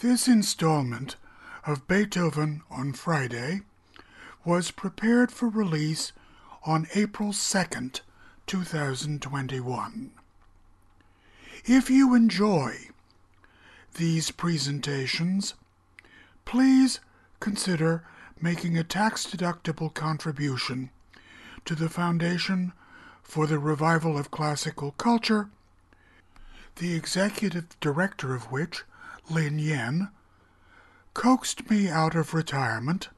This installment of Beethoven on Friday was prepared for release on April 2nd, 2021. If you enjoy these presentations, please consider making a tax-deductible contribution to the Foundation for the Revival of Classical Culture, the executive director of which, Lin Yen, coaxed me out of retirement,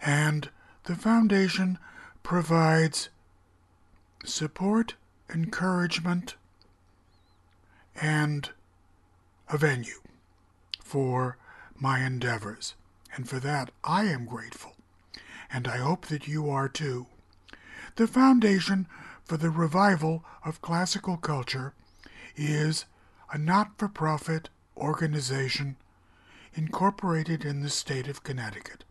and the Foundation provides support, encouragement, and a venue for my endeavors. And for that, I am grateful. And I hope that you are too. The Foundation for the Revival of Classical Culture is a not for profit organization incorporated in the state of Connecticut.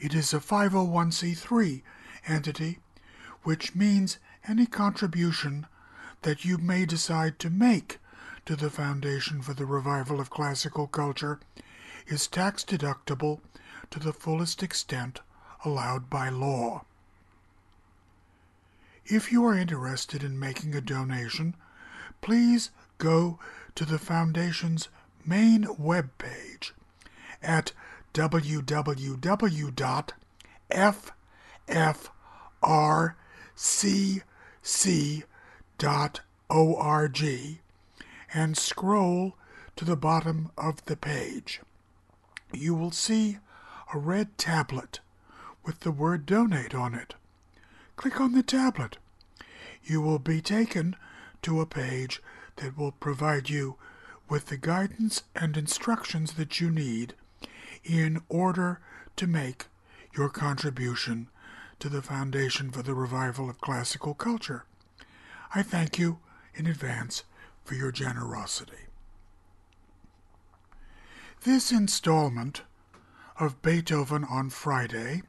It is a 501c3 entity, which means any contribution that you may decide to make to the Foundation for the Revival of Classical Culture is tax deductible to the fullest extent allowed by law. If you are interested in making a donation, please go to the Foundation's main webpage at www.ffrcc.org and scroll to the bottom of the page. You will see a red tablet with the word donate on it. Click on the tablet. You will be taken to a page that will provide you with the guidance and instructions that you need in order to make your contribution to the Foundation for the Revival of Classical Culture. I thank you in advance for your generosity. This installment of Beethoven on Friday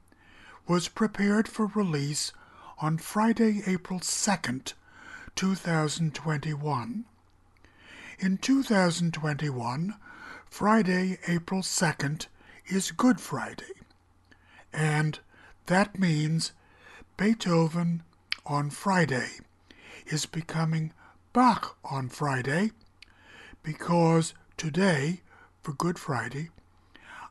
was prepared for release on Friday, April 2nd, 2021. In 2021, Friday, April 2nd is Good Friday, and that means Beethoven on Friday is becoming Bach on Friday because today, for Good Friday,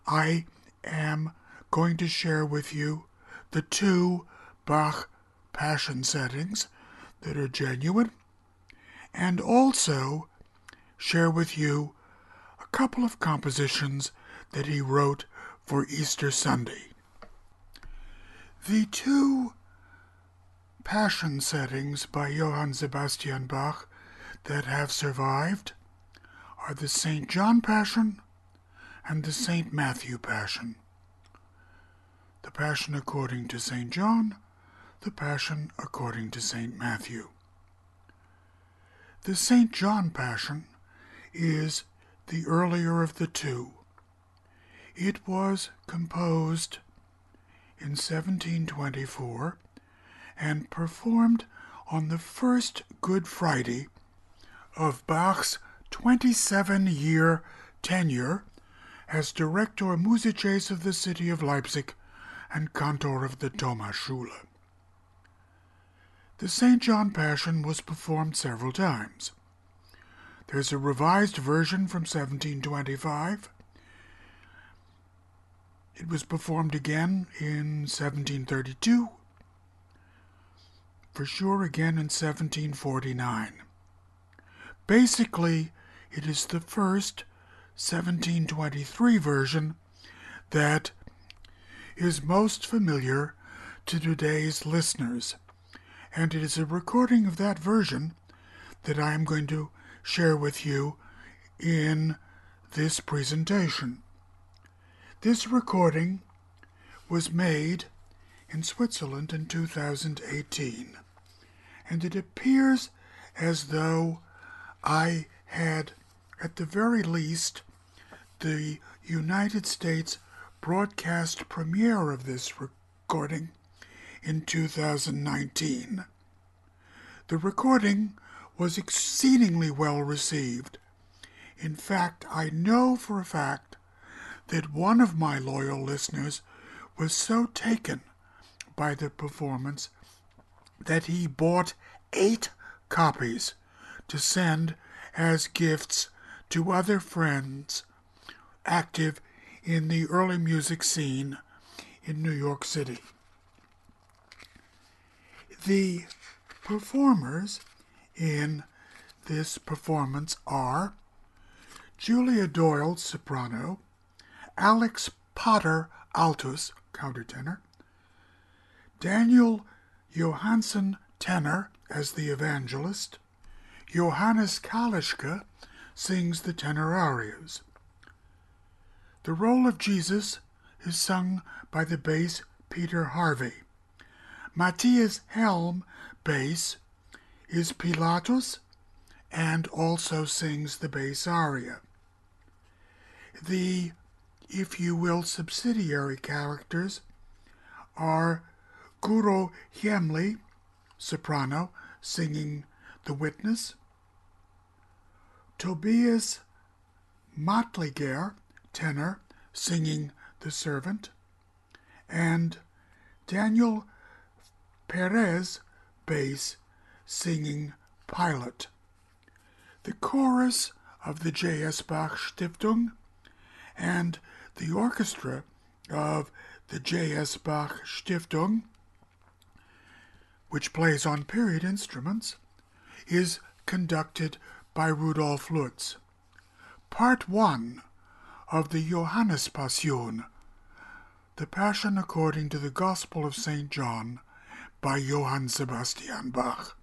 I am going to share with you the two Bach passion settings that are genuine and also share with you a couple of compositions that he wrote for Easter Sunday. The two passion settings by Johann Sebastian Bach that have survived are the St. John Passion and the St. Matthew Passion. The Passion according to St. John, the Passion according to St. Matthew. The St. John Passion is the earlier of the two. It was composed in 1724 and performed on the first Good Friday of Bach's 27 year tenure as Director Musices of the city of Leipzig and Cantor of the Thomasschule. The St. John Passion was performed several times. There's a revised version from 1725. It was performed again in 1732, for sure again in 1749. Basically, it is the first 1723 version that is most familiar to today's listeners, and it is a recording of that version that I am going to share with you in this presentation. This recording was made in Switzerland in 2018, and it appears as though I had, at the very least, the United States broadcast premiere of this recording in 2019. The recording was exceedingly well received. In fact, I know for a fact that one of my loyal listeners was so taken by the performance that he bought eight copies to send as gifts to other friends active in the early music scene in New York City. The performers in this performance are Julia Doyle, soprano, Alex Potter, altus, countertenor, Daniel Johansson, tenor, as the evangelist, Johannes Kaleschke sings the tenor arias. The role of Jesus is sung by the bass Peter Harvey. Matthias Helm, bass, is Pilatus and also sings the bass aria. The, if you will, subsidiary characters are Guro Hjemli, soprano, singing The Witness, Tobias Matliger, tenor, singing The Servant, and Daniel Perez, bass, singing Pilate. The chorus of the J.S. Bach Stiftung and the orchestra of the J.S. Bach Stiftung, which plays on period instruments, is conducted by Rudolf Lutz. Part 1 of the Johannes Passion, the Passion according to the Gospel of St. John, by Johann Sebastian Bach.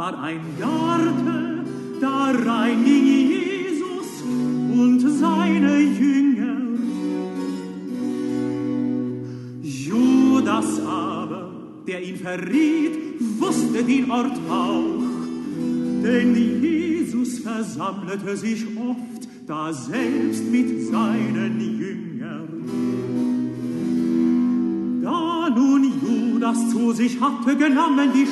war ein Garten, da rein ging Jesus und seine Jünger. Judas aber, der ihn verriet, wusste den Ort auch, denn Jesus versammelte sich oft da selbst mit seinen Jüngern. Da nun Judas zu sich hatte genommen die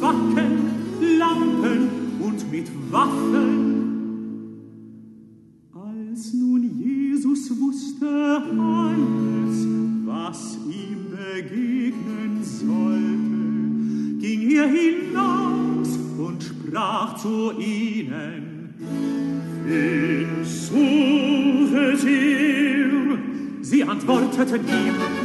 Wacken, Lampen und mit Waffen. Als nun Jesus wusste alles, was ihm begegnen sollte, ging er hinaus und sprach zu ihnen, Wen suchet ihr? Sie antworteten ihm,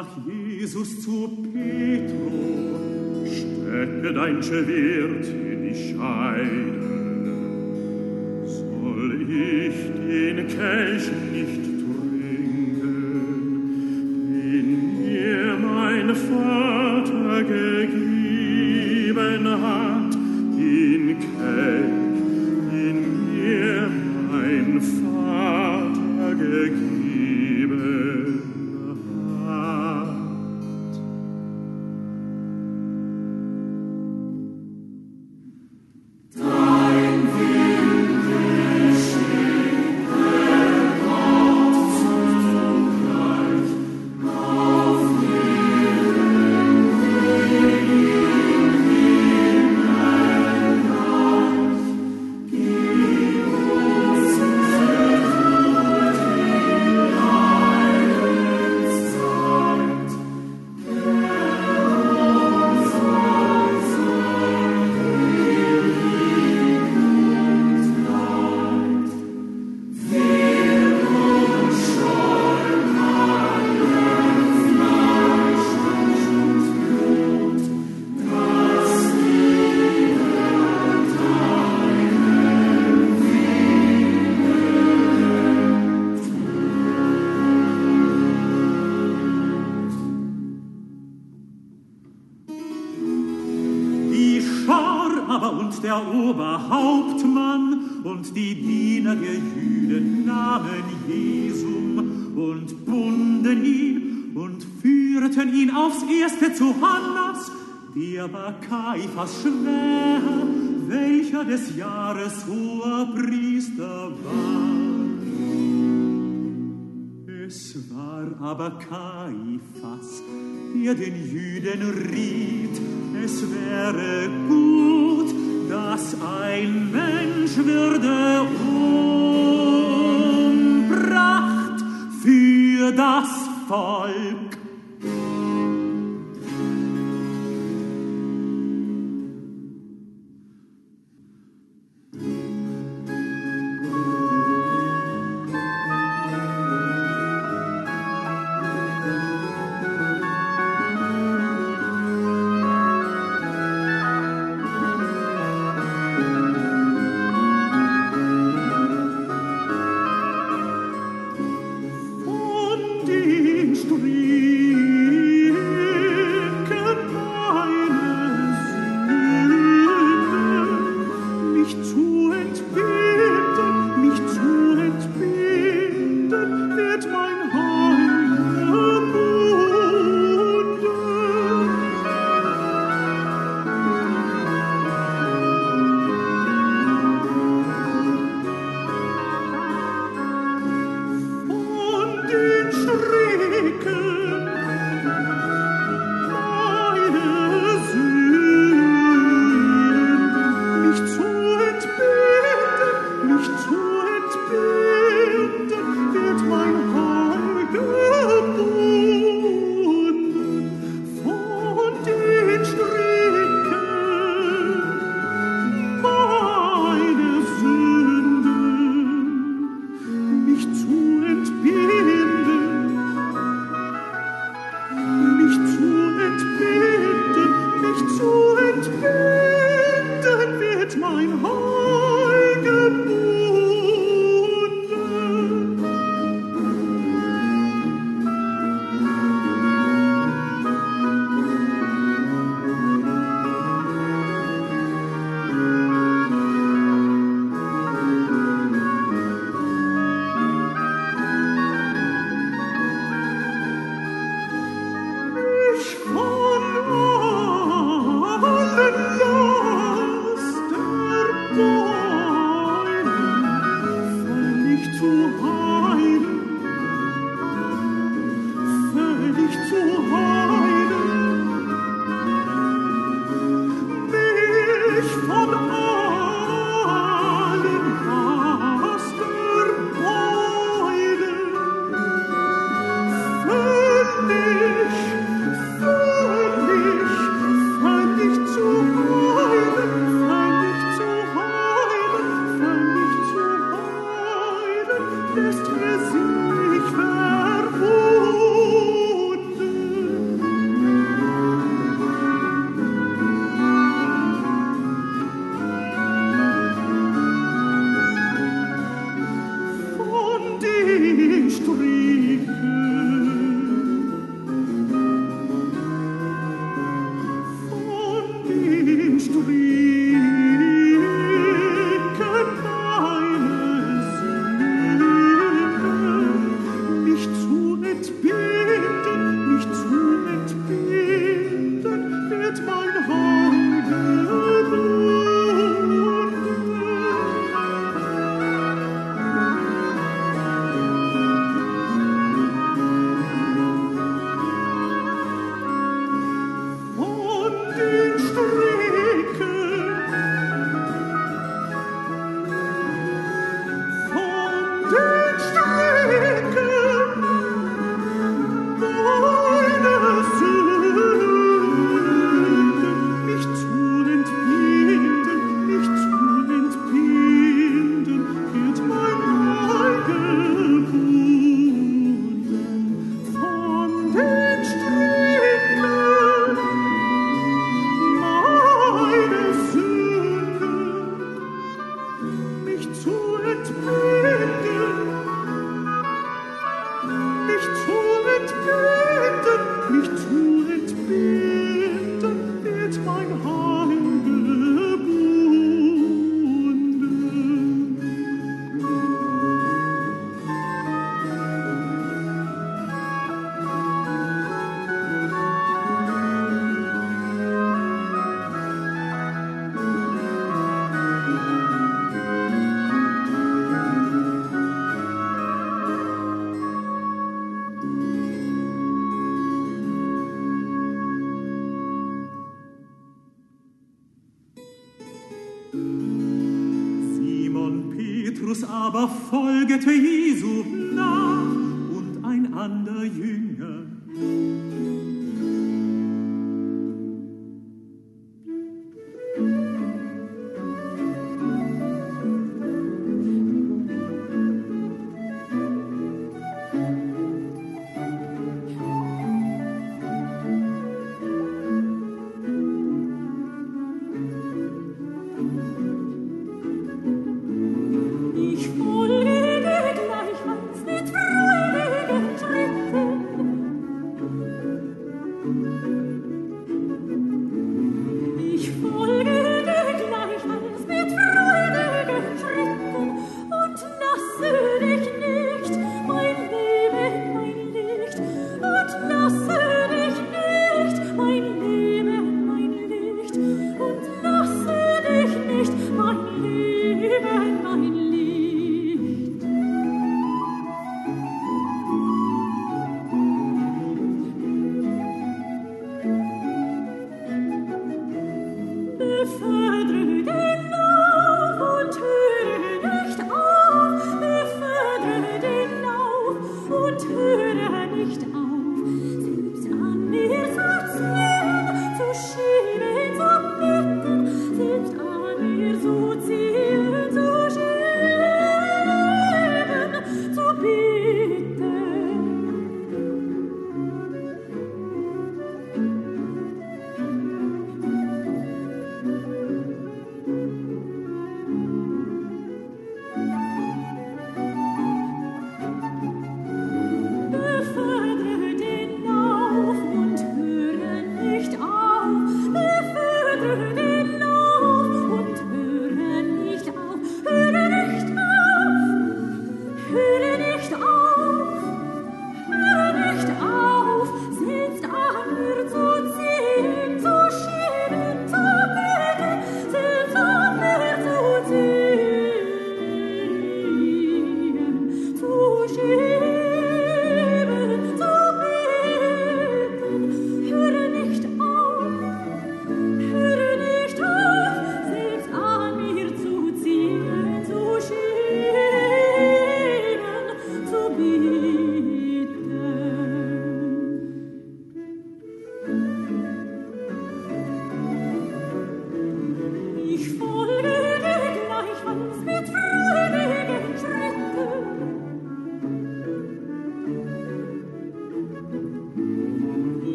sprach Jesus zu Petro, stecke dein Schwert in die Scheide. Soll ich den Kelch nicht Oberhauptmann, und die Diener der Jüden nahmen Jesum und bunden ihn und führten ihn aufs Erste zu Hannas, der war Kaiphas schwer, welcher des Jahres hoher Priester war. Es war aber Kaiphas, der den Jüden riet, es wäre gut, dass ein Mensch würde umbracht für das Volk.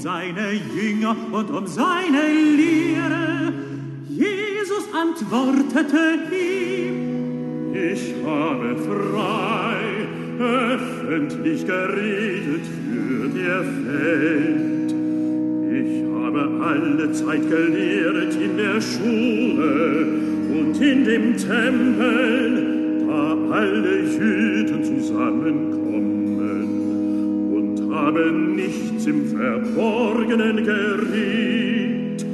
Seine Jünger und um seine Lehre. Jesus antwortete ihm, Ich habe frei, öffentlich geredet für der Welt. Ich habe alle Zeit gelehrt in der Schule und in dem Tempel, da alle Jüden zusammenkommen und habe nichts im Verborgenen geredet.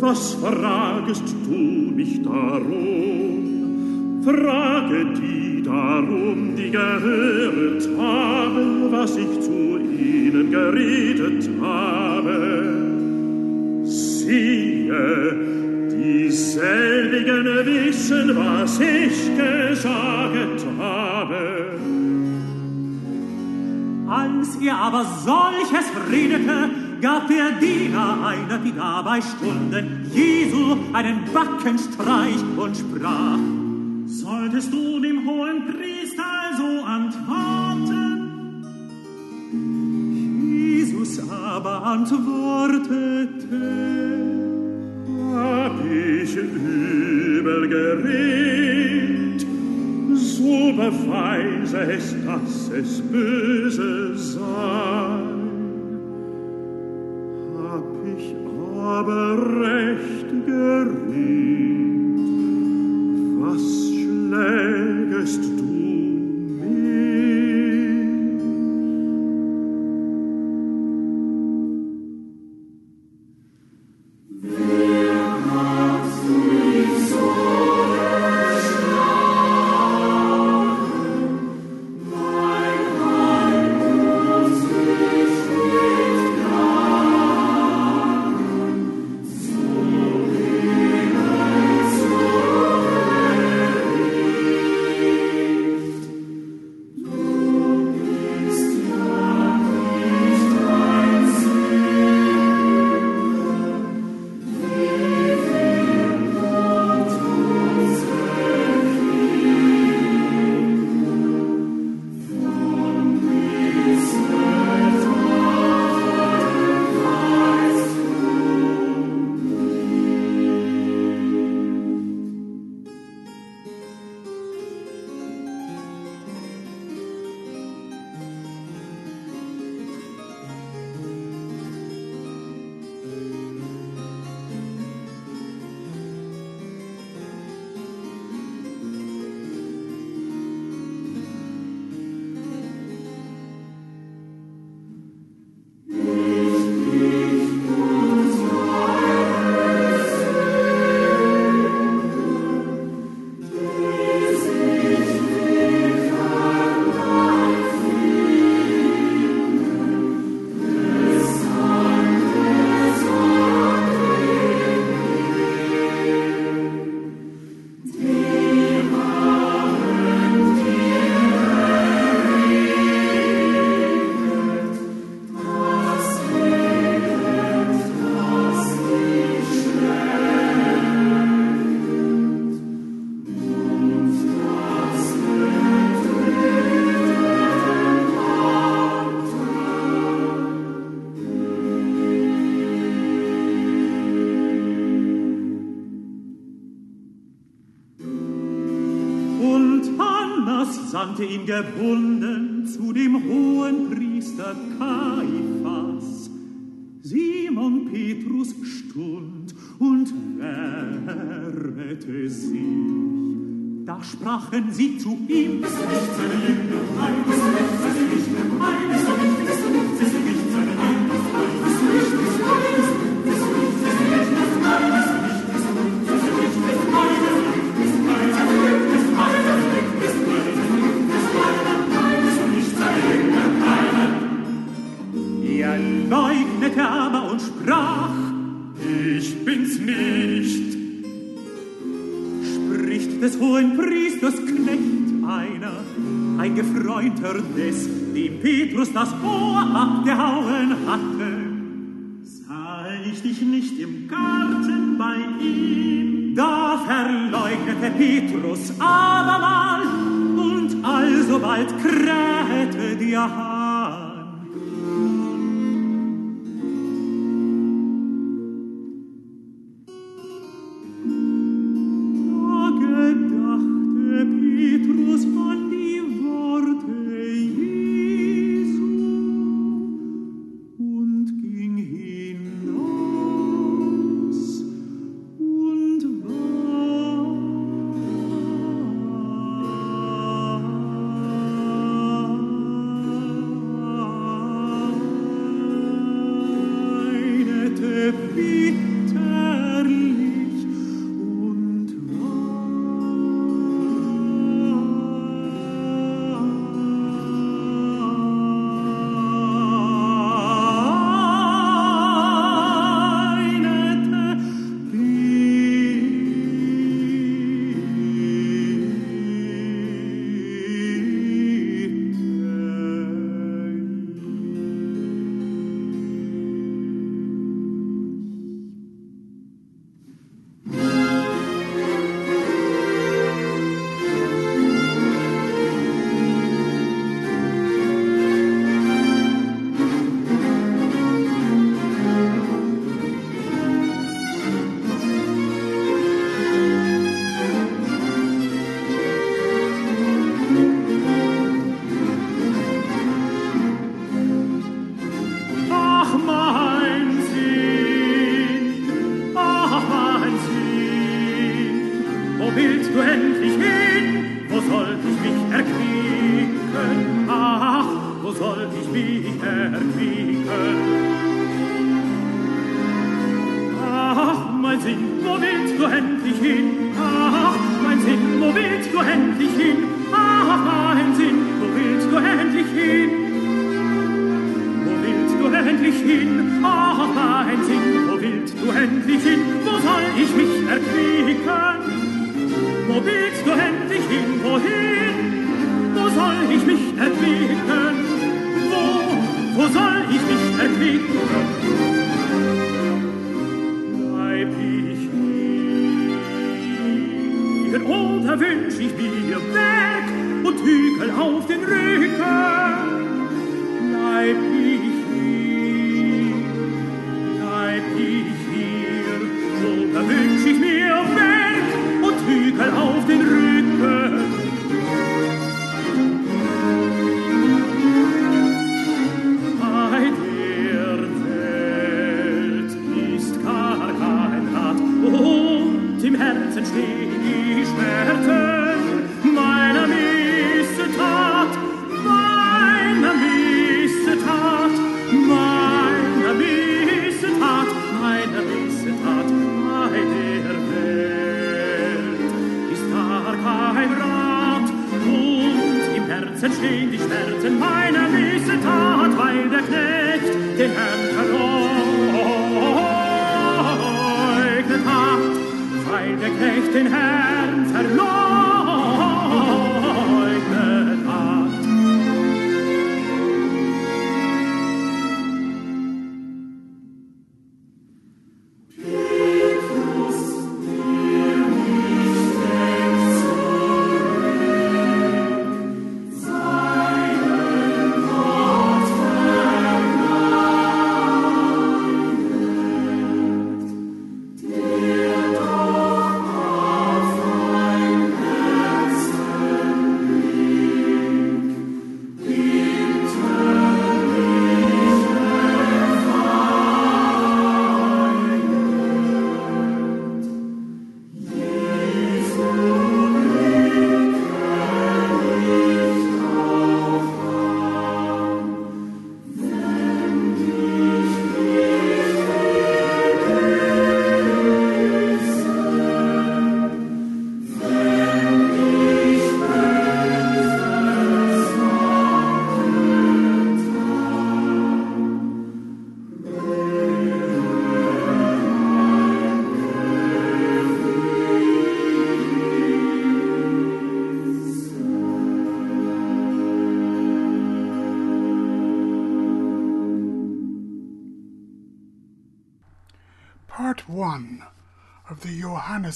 Was fragest du mich darum? Frage die darum, die gehört haben, was ich zu ihnen geredet habe. Siehe, dieselbigen wissen, was ich gesagt habe. Als er aber solches redete, gab der Diener einer, die dabei stunden, Jesu einen Backenstreich und sprach, Solltest du dem hohen Priester also antworten? Jesus aber antwortete, Hab ich übel geredet, so beweise es, dass es böse sei. Hab ich aber recht geredet, was schlägest du sandte ihn gebunden zu dem hohen Priester Kaiphas. Simon Petrus stund und wehrete sich. Da sprachen sie zu ihm, Bist du nicht seine Linde, Heil, bist du nicht seine Lichte, Heil, bist du nicht, bist du nicht, bist du nicht seine Linde, Heil, bist du nicht, nicht. spricht des hohen Priesters Knecht einer, ein Gefreunter des, dem Petrus das Ohr abgehauen hatte. Sah ich dich nicht im Garten bei ihm. Da verleugnete Petrus abermal und alsobald krähte der Hahn.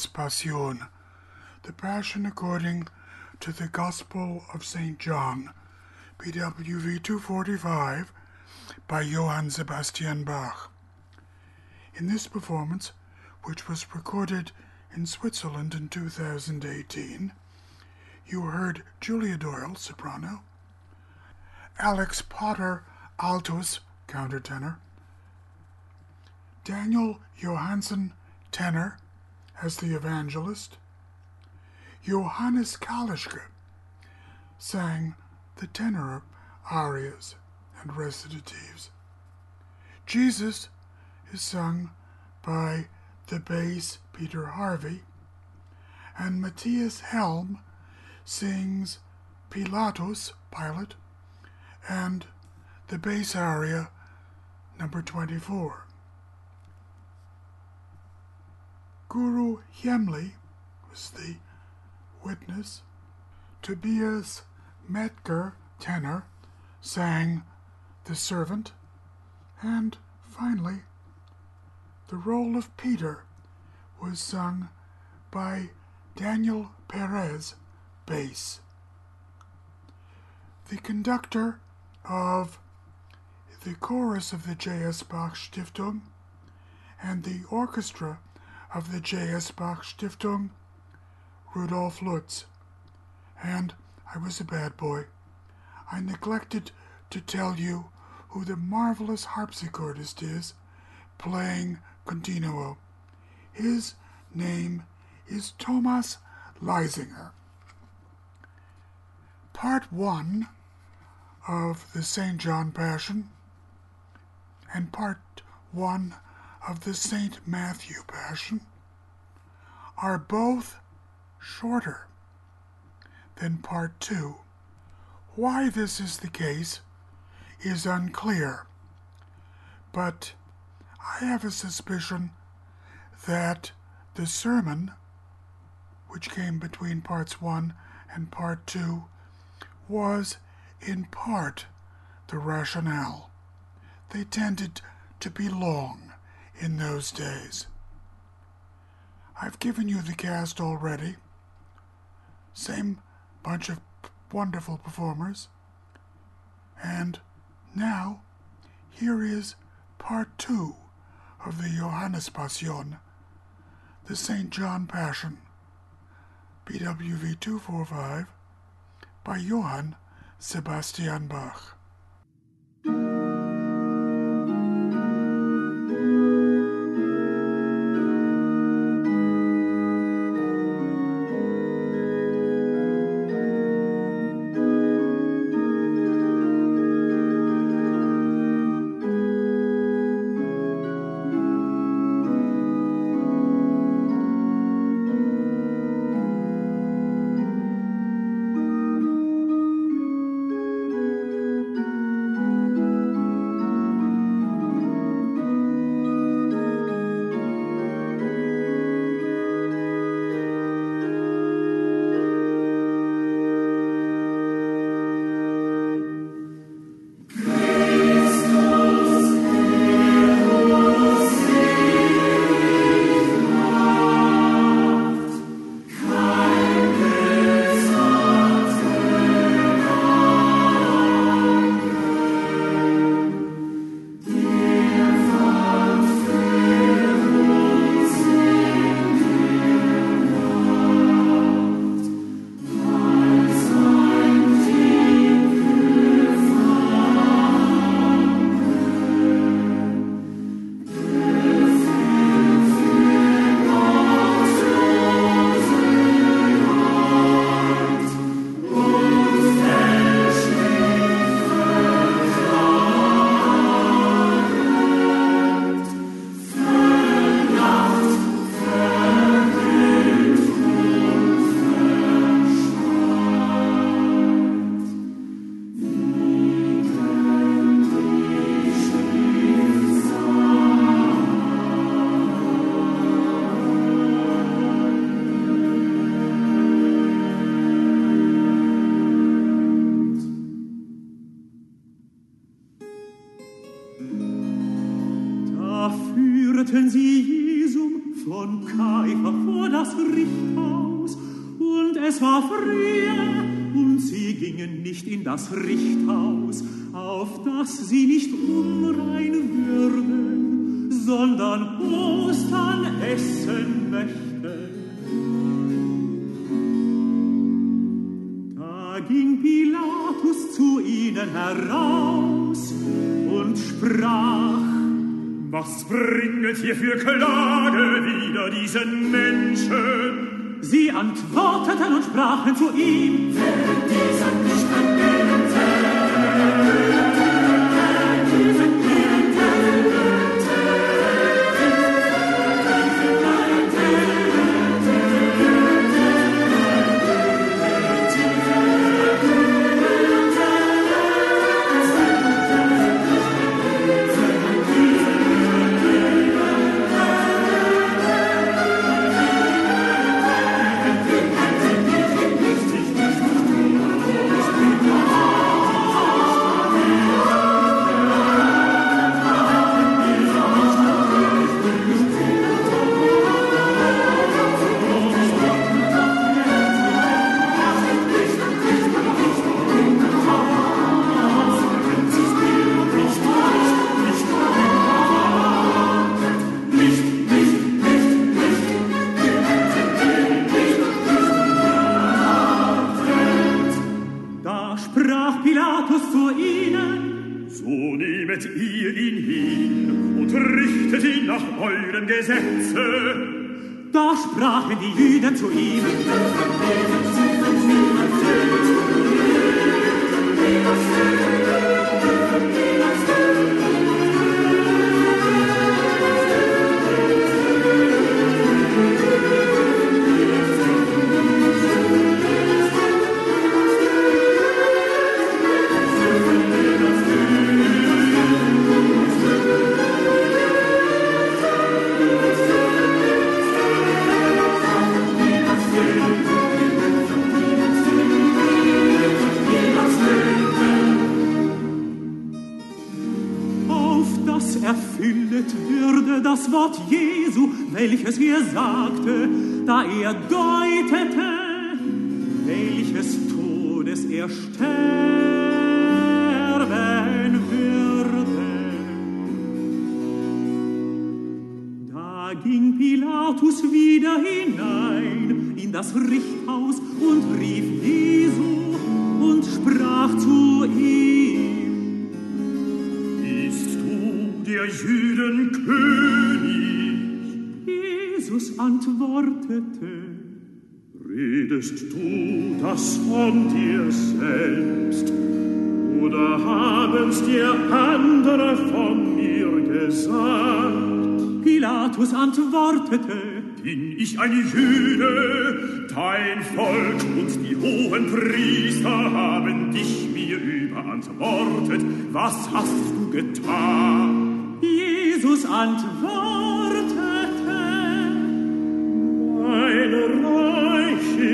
Passion, the Passion according to the Gospel of St. John, BWV 245, by Johann Sebastian Bach. In this performance, which was recorded in Switzerland in 2018, you heard Julia Doyle, soprano, Alex Potter, altus, countertenor, Daniel Johannsen, tenor, as the evangelist, Johannes Kaleschke sang the tenor arias and recitatives. Jesus is sung by the bass Peter Harvey, and Matthias Helm sings Pilatus, Pilate, and the bass aria number 24. Guro Hjemli was the witness. Tobias Mäthger, tenor, sang The Servant, and finally, the role of Peter was sung by Daniel Perez, bass. The conductor of the chorus of the J.S. Bach Stiftung and the orchestra of the J.S. Bach Stiftung, Rudolf Lutz. And I was a bad boy. I neglected to tell you who the marvelous harpsichordist is playing continuo. His name is Thomas Leininger. Part 1 of the St. John Passion and Part 1 of the St. Matthew Passion are both shorter than Part 2. Why this is the case is unclear, but I have a suspicion that the sermon, which came between parts 1 and part 2, was in part the rationale. They tended to be long in those days. I've given you the cast already. Same bunch of wonderful performers. And now, here is part two of the Johannes Passion, the St. John Passion, BWV 245, by Johann Sebastian Bach.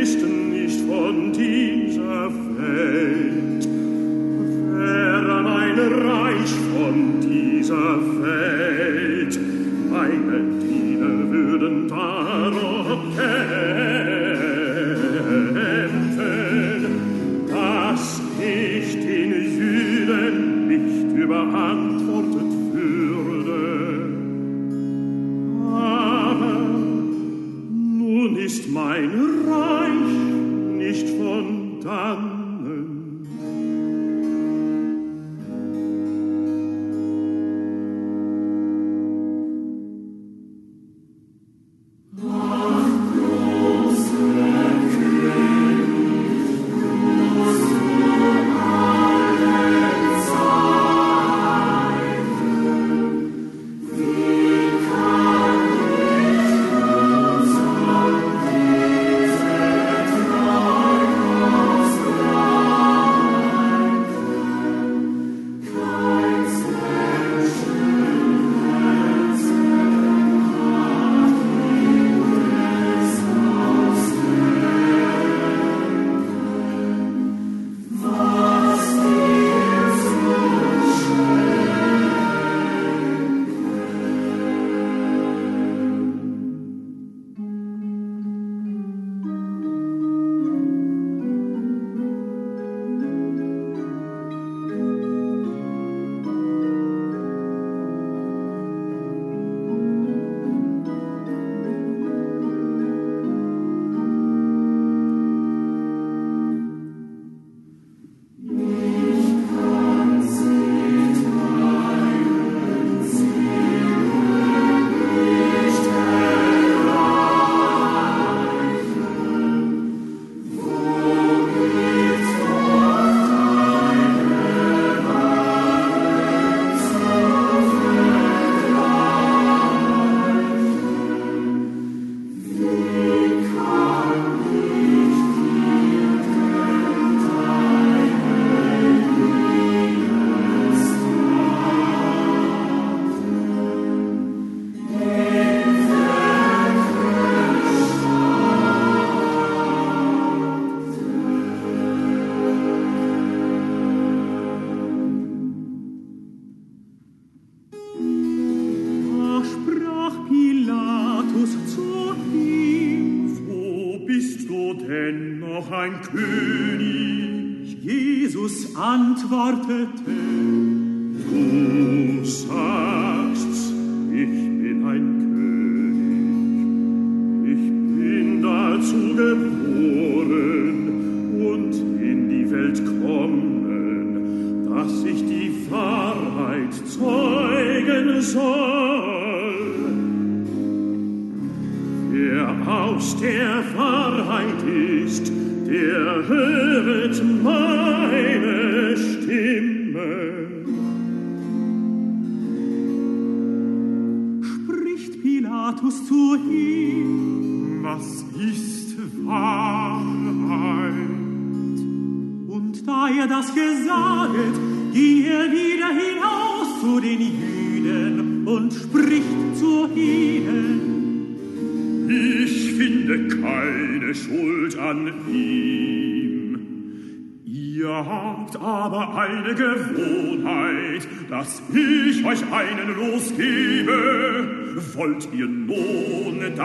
Christen nicht von dieser Welt, wären ein Reich von dieser Welt.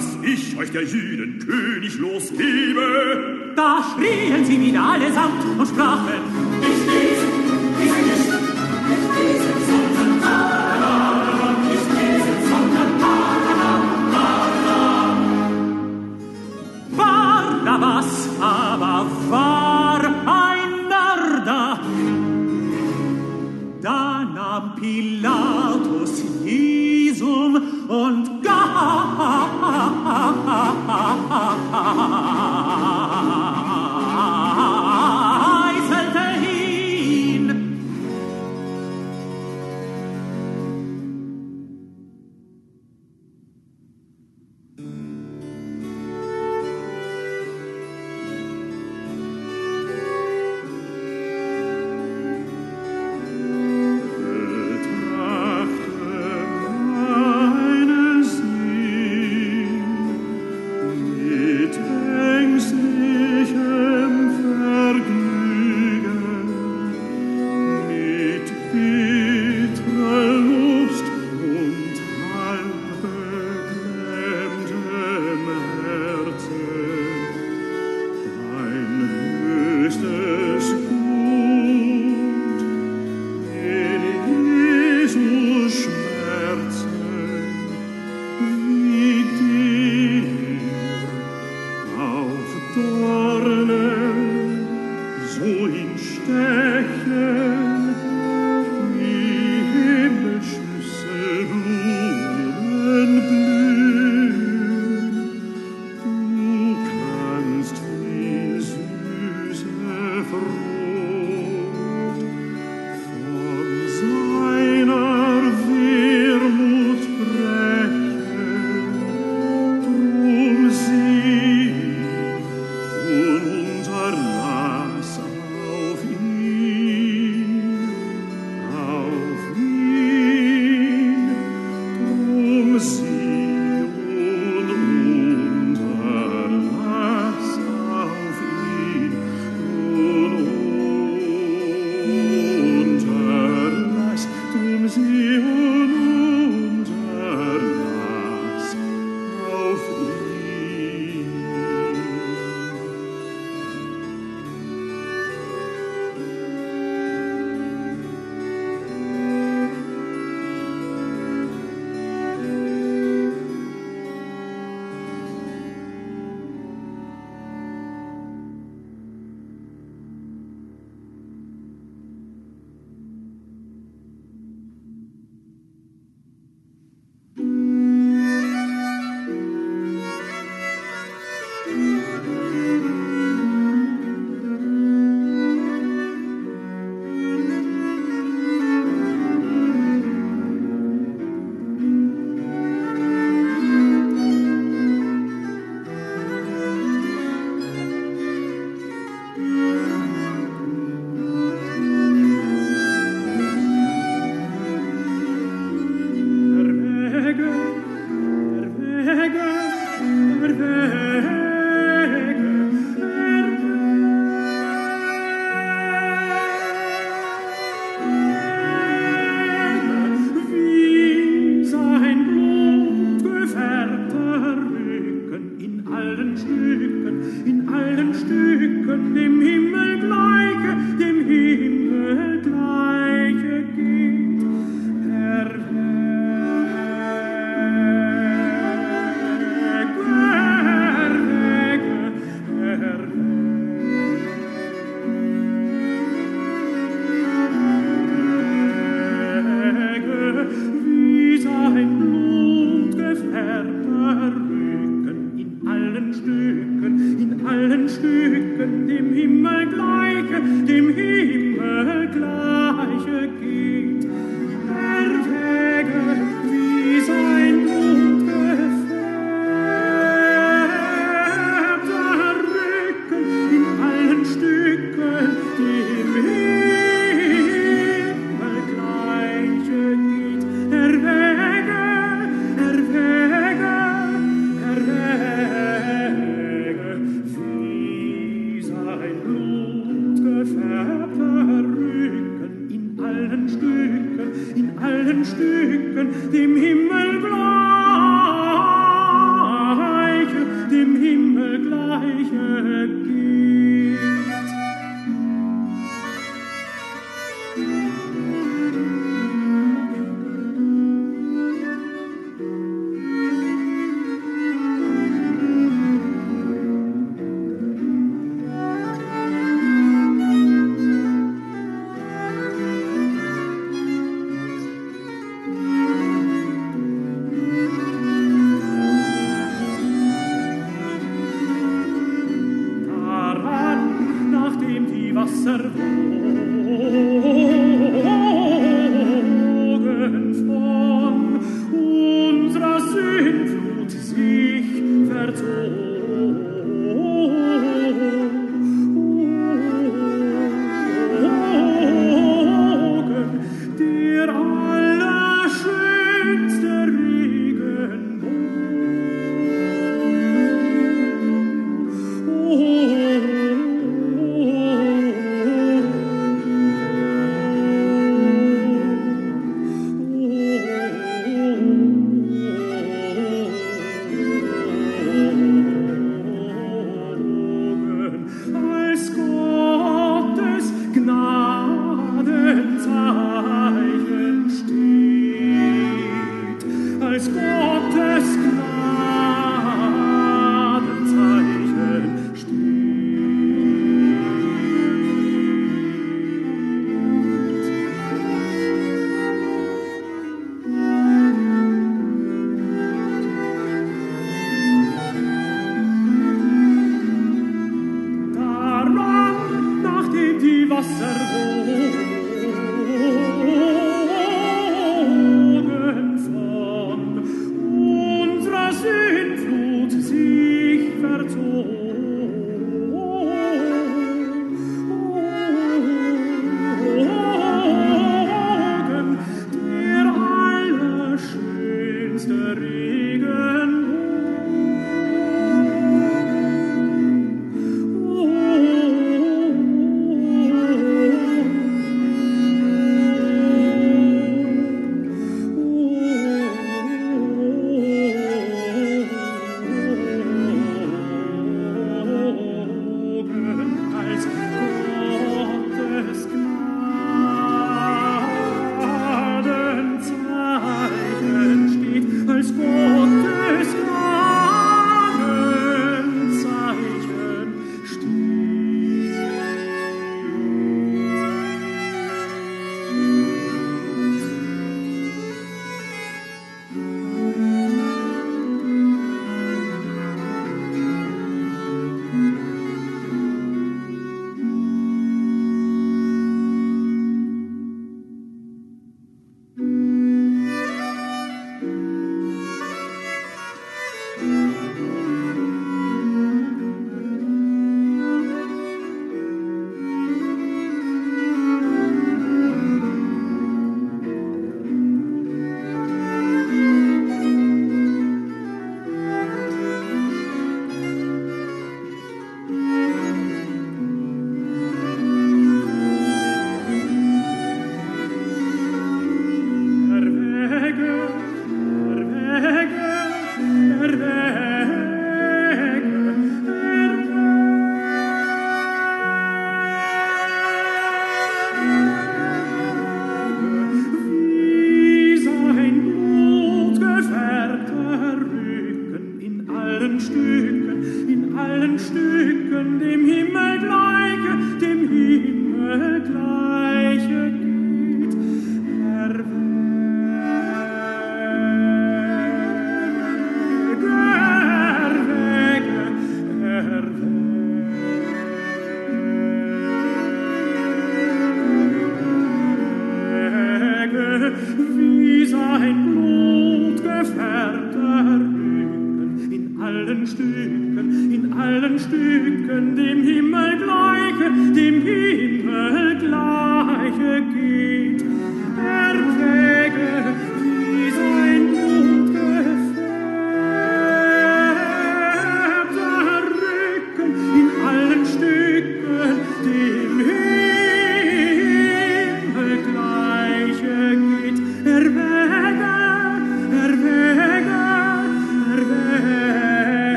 dass ich euch der Jüden König losgebe. Da schrien sie wieder allesamt und sprachen,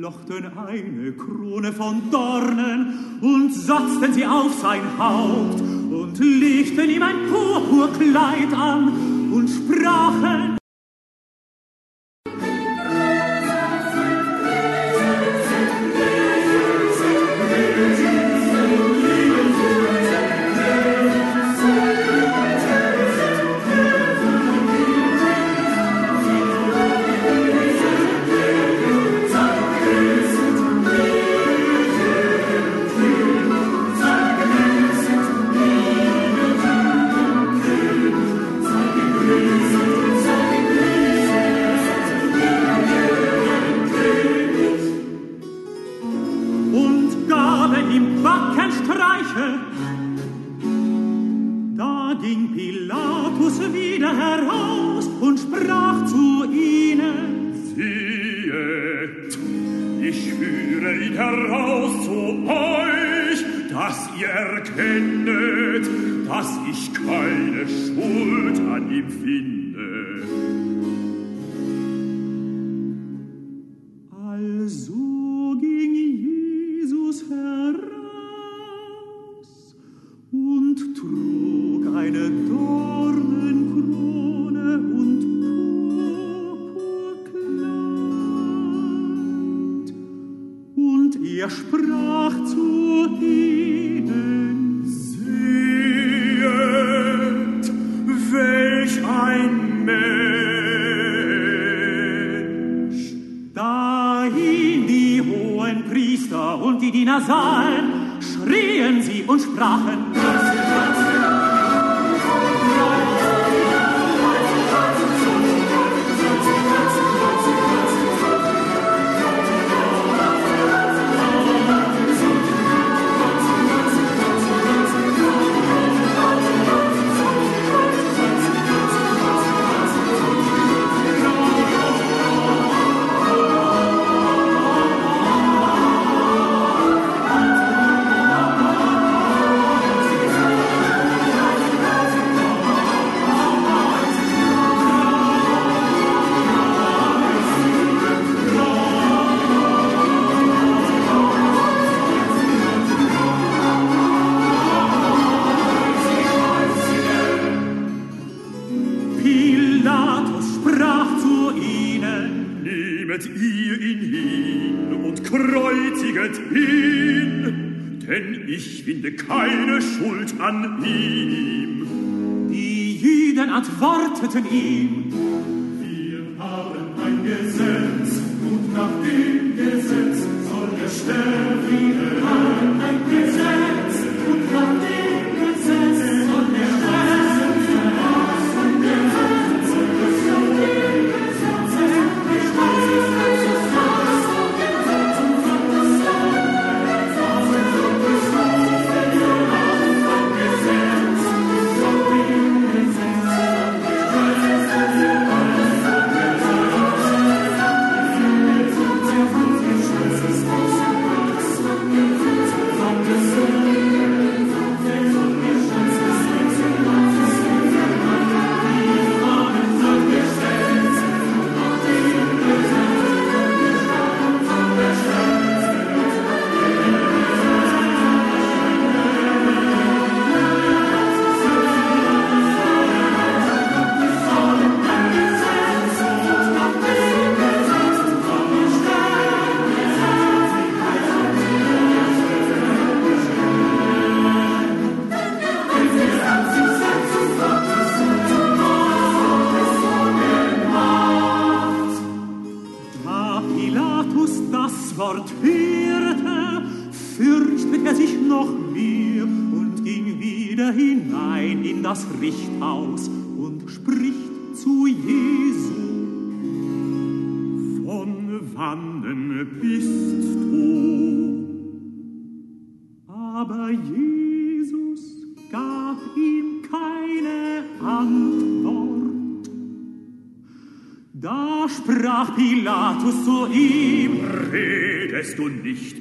flochten eine Krone von Dornen und satzten sie auf sein Haupt und legten ihm ein Purpurkleid an und sprachen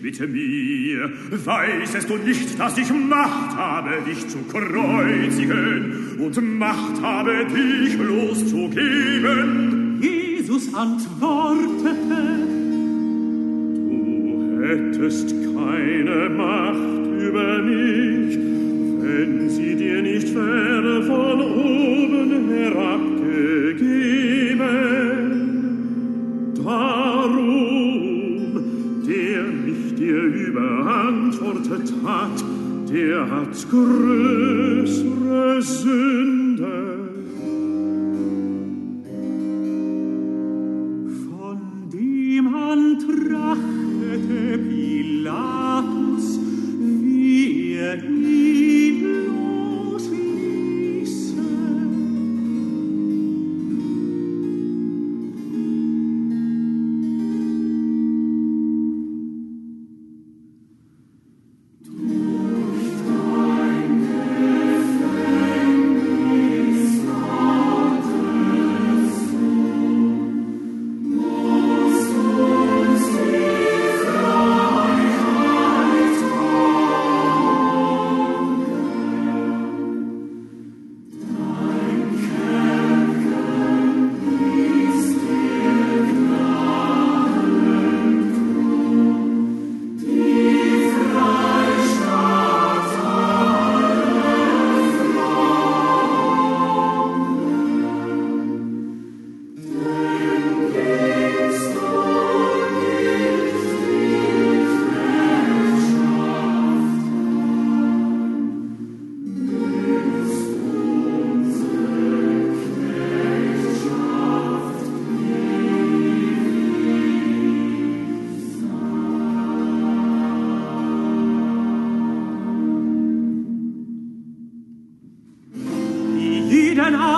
bitte mir. Weißest du nicht, dass ich Macht habe, dich zu kreuzigen und Macht habe, dich loszugeben? Jesus antwortete, Du hättest keine Macht,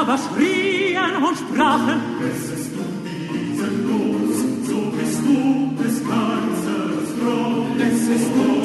aber schrien und sprachen, es ist du diesen Los, so bist du des Ganzen froh. Bist du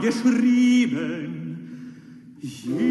geschrieben. Hier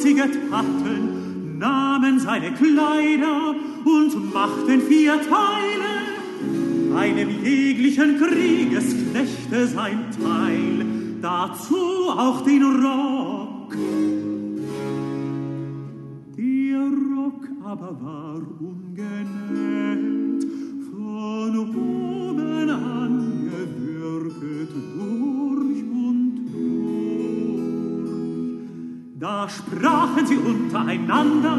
schmutzige Taten, nahmen seine Kleider und machten vier Teile, einem jeglichen Kriegesknechte sein Teil. miteinander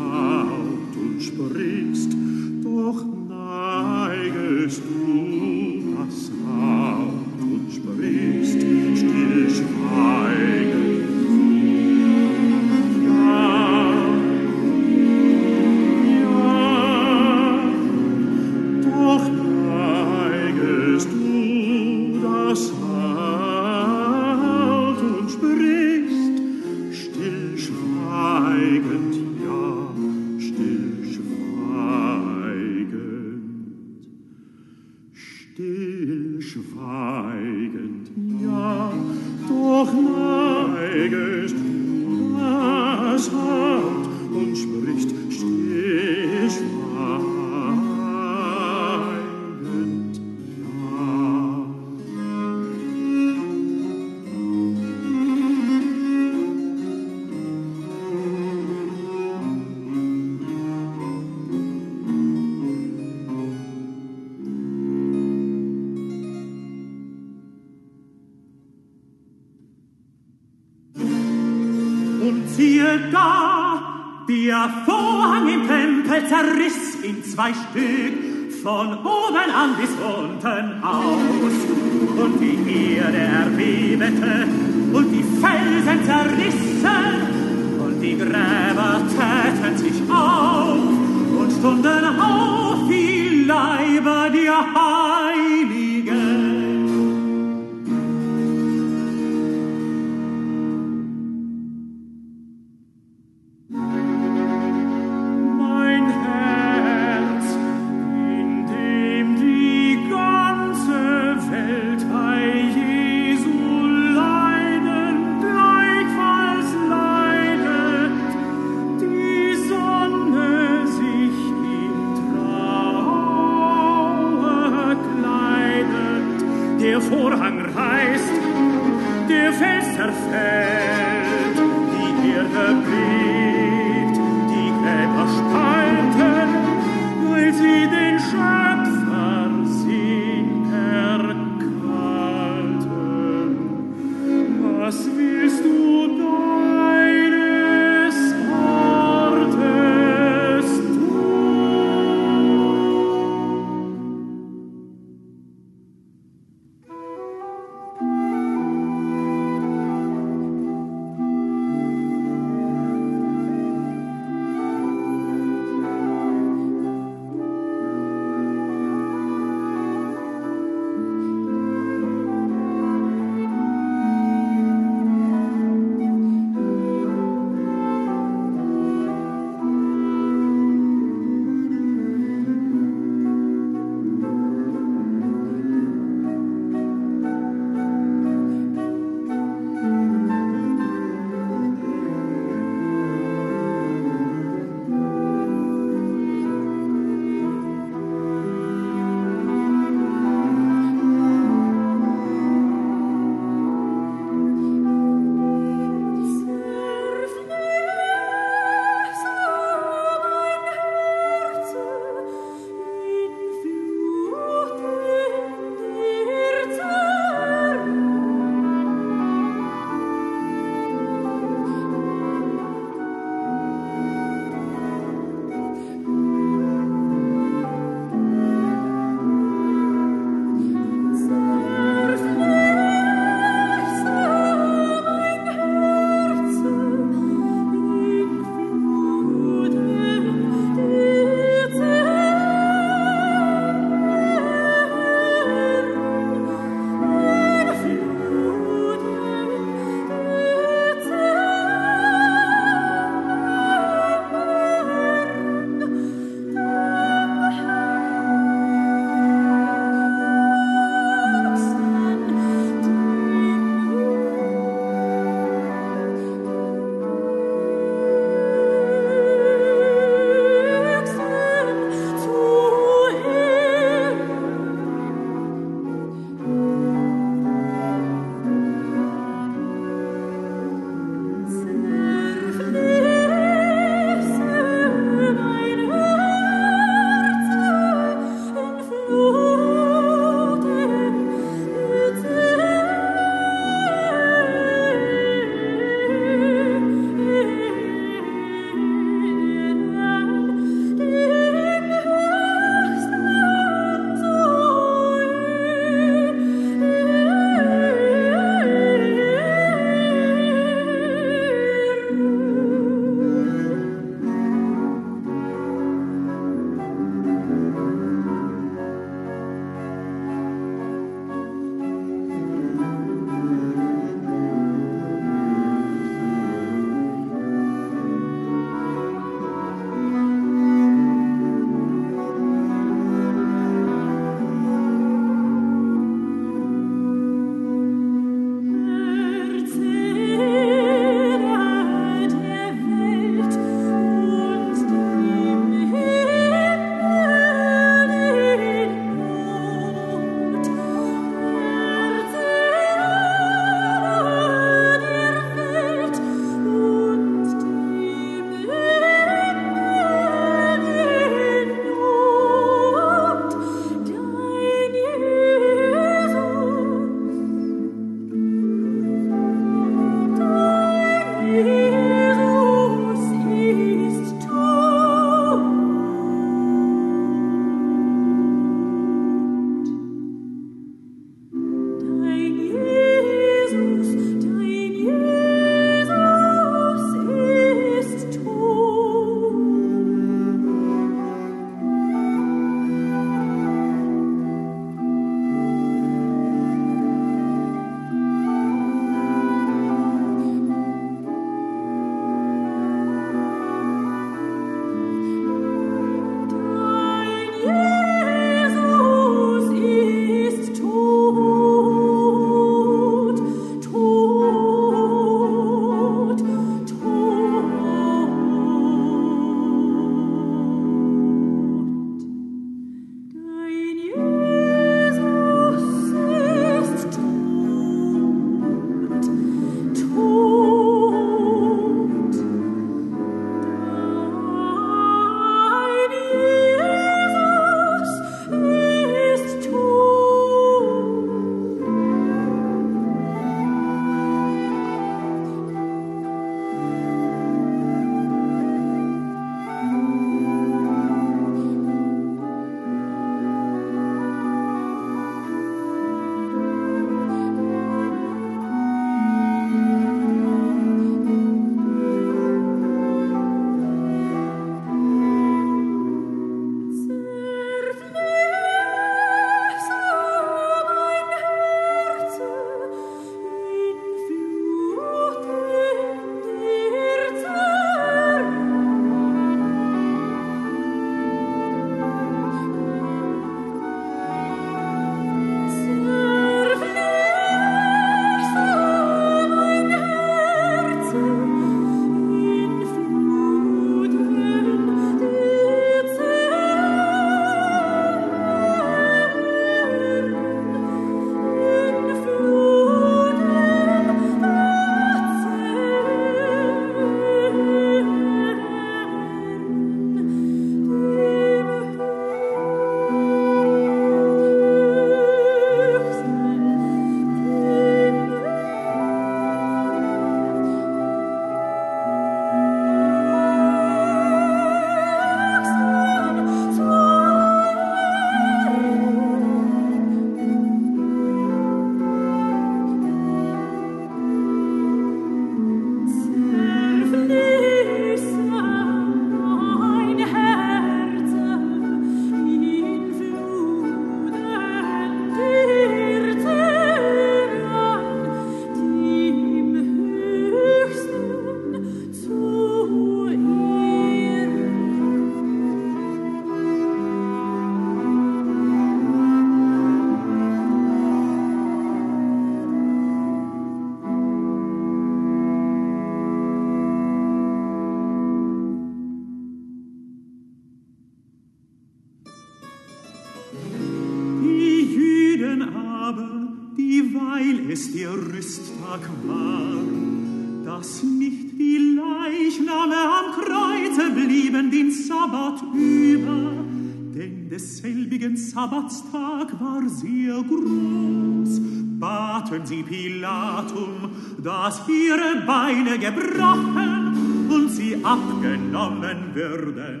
Sabbatstag war sehr groß, baten sie Pilatum, dass ihre Beine gebrochen und sie abgenommen würden.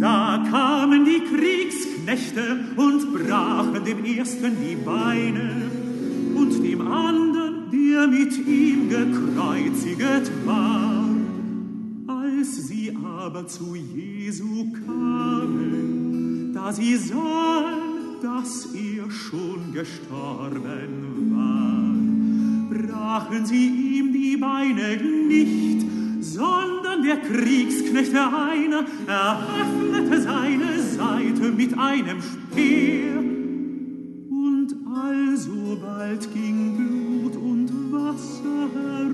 Da kamen die Kriegsknechte und brachen dem ersten die Beine und dem anderen, der mit ihm gekreuziget war. Als sie aber zu Jesu kamen, da sie sahen, dass er schon gestorben war, brachen sie ihm die Beine nicht, sondern der Kriegsknecht einer eröffnete seine Seite mit einem Speer. Und alsobald ging Blut und Wasser heraus.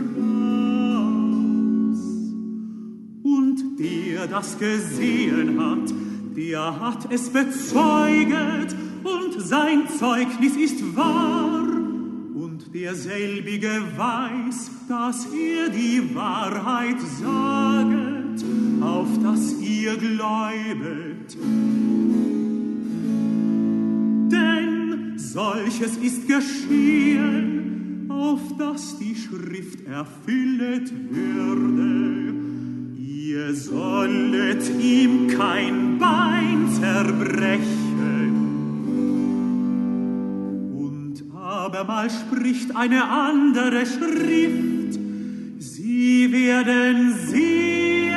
Und der das gesehen hat, der hat es bezeuget, und sein Zeugnis ist wahr. Und derselbige weiß, dass er die Wahrheit saget, auf dass ihr gläubet. Denn solches ist geschehen, auf dass die Schrift erfüllet würde. Ihr sollet ihm kein Bein zerbrechen. abermal spricht eine andere Schrift. Sie werden sehen,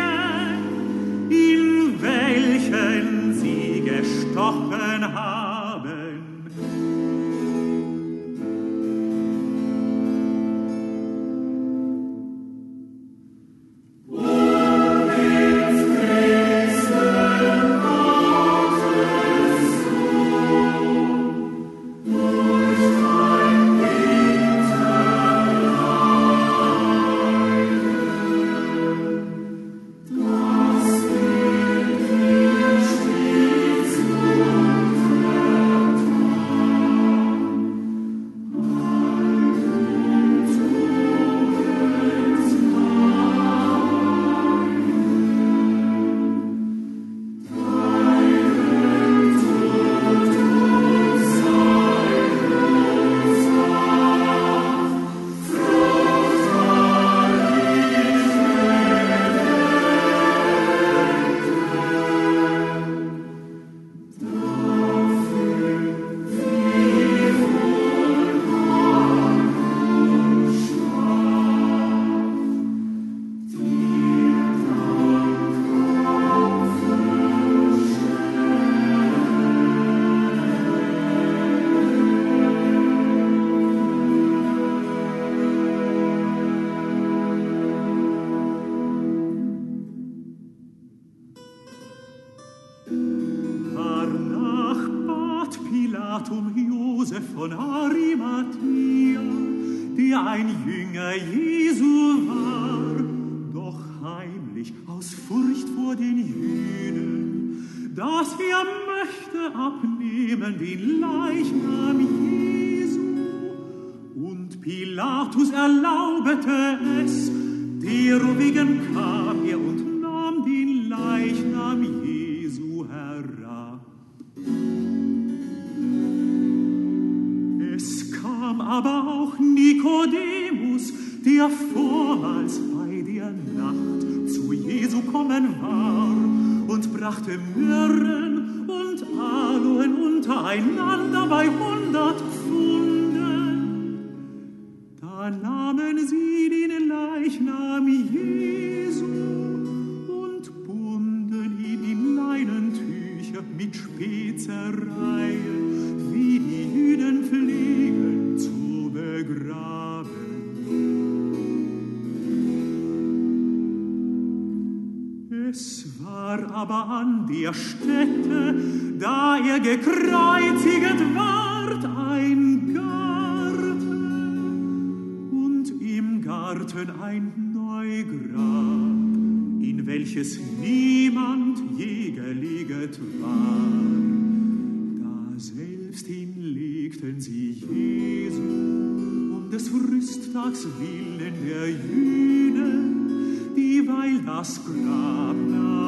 in welchen sie gestochen haben. gekreuziget ward ein Garten und im Garten ein Neugrab, in welches niemand je geleget war. Da selbst hin legten sie Jesus um des Frühstags willen der Jünger, dieweil das Grab nahm.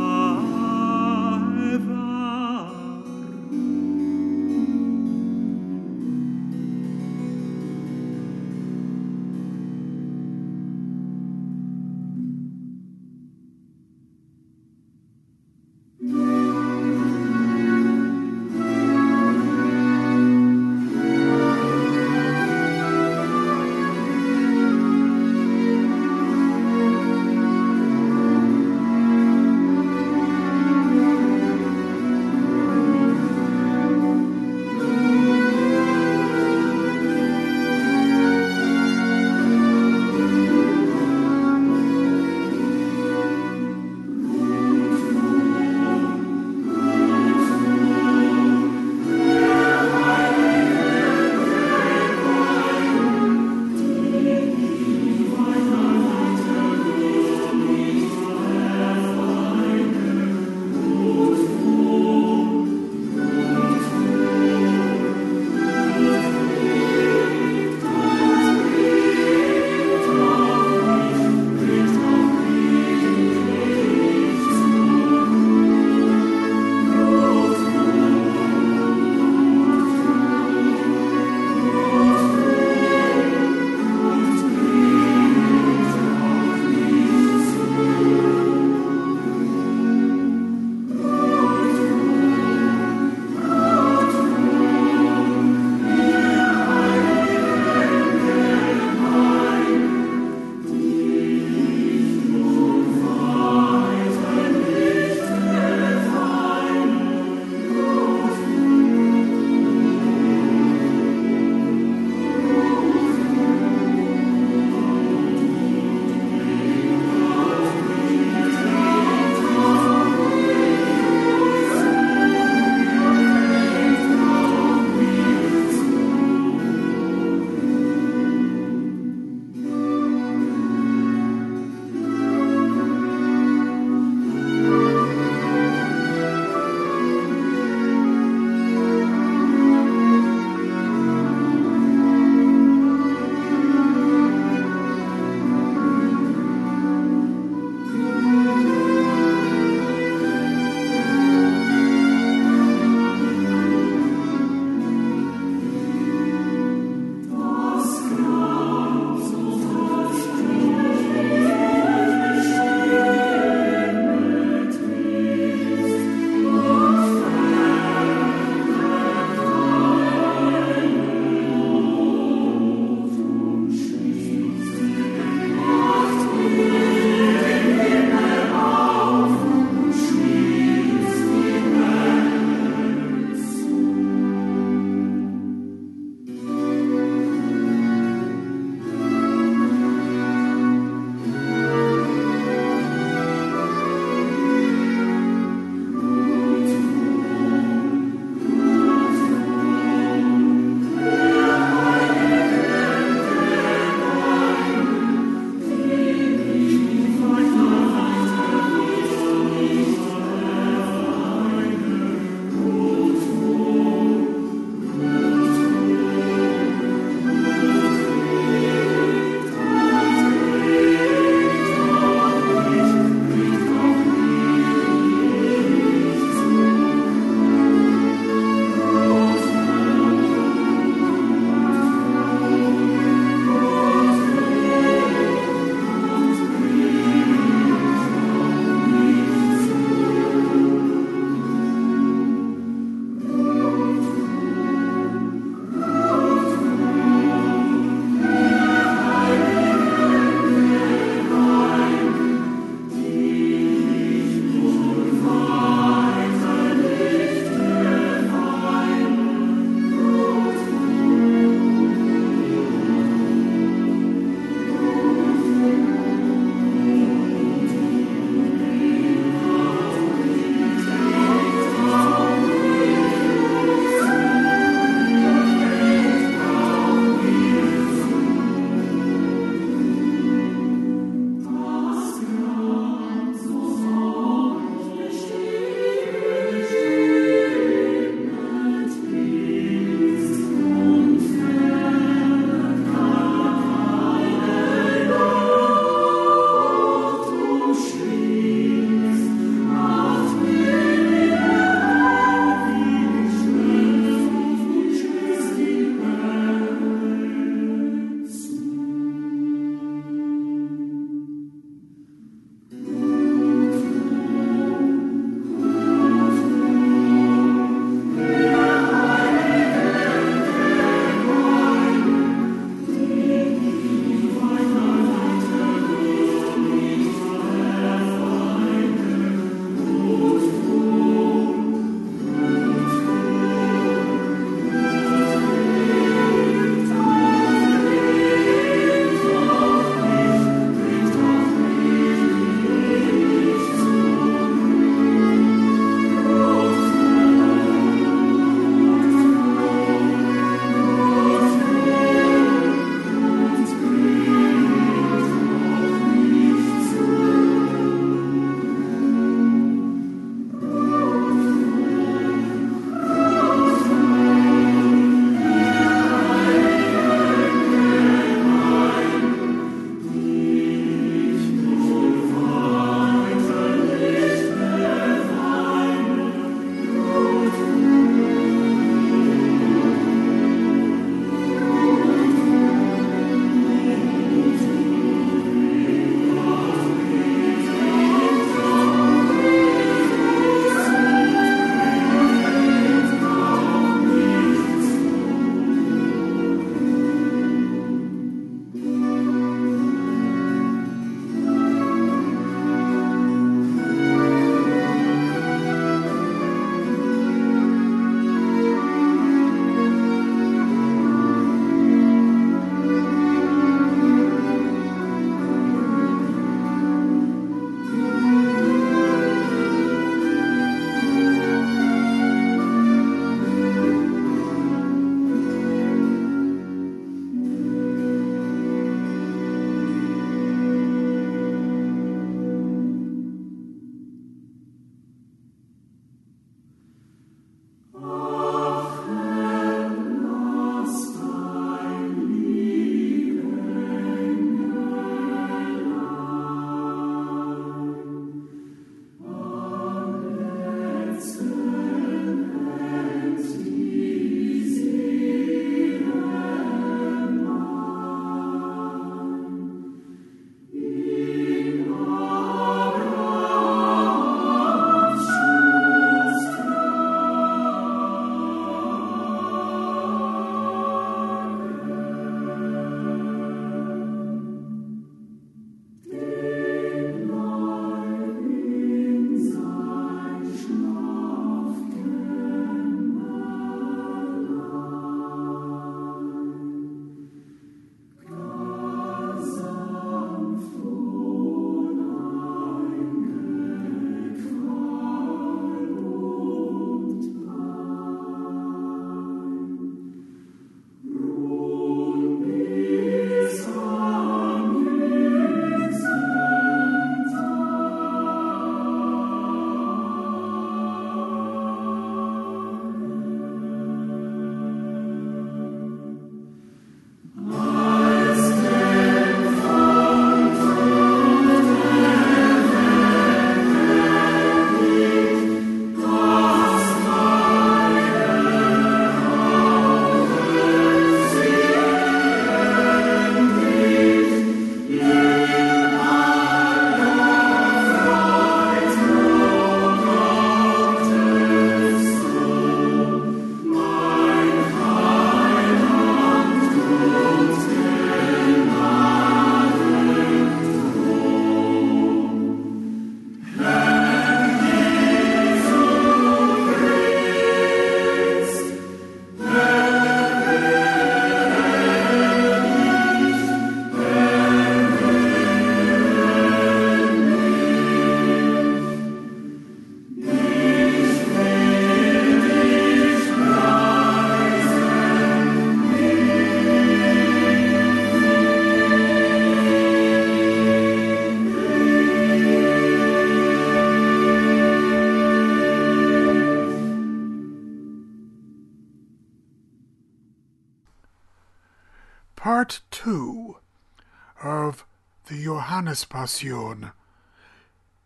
Passion,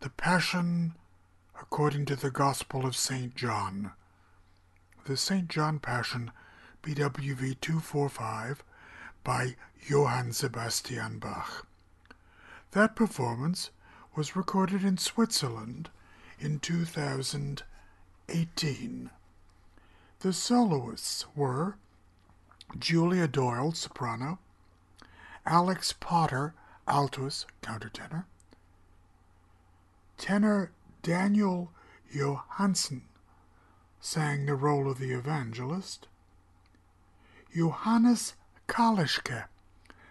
the Passion according to the Gospel of St. John. The St. John Passion, BWV 245, by Johann Sebastian Bach. That performance was recorded in Switzerland in 2018. The soloists were Julia Doyle, soprano, Alex Potter, altus, countertenor, tenor. Daniel Johannsen sang the role of the evangelist, Johannes Kaleschke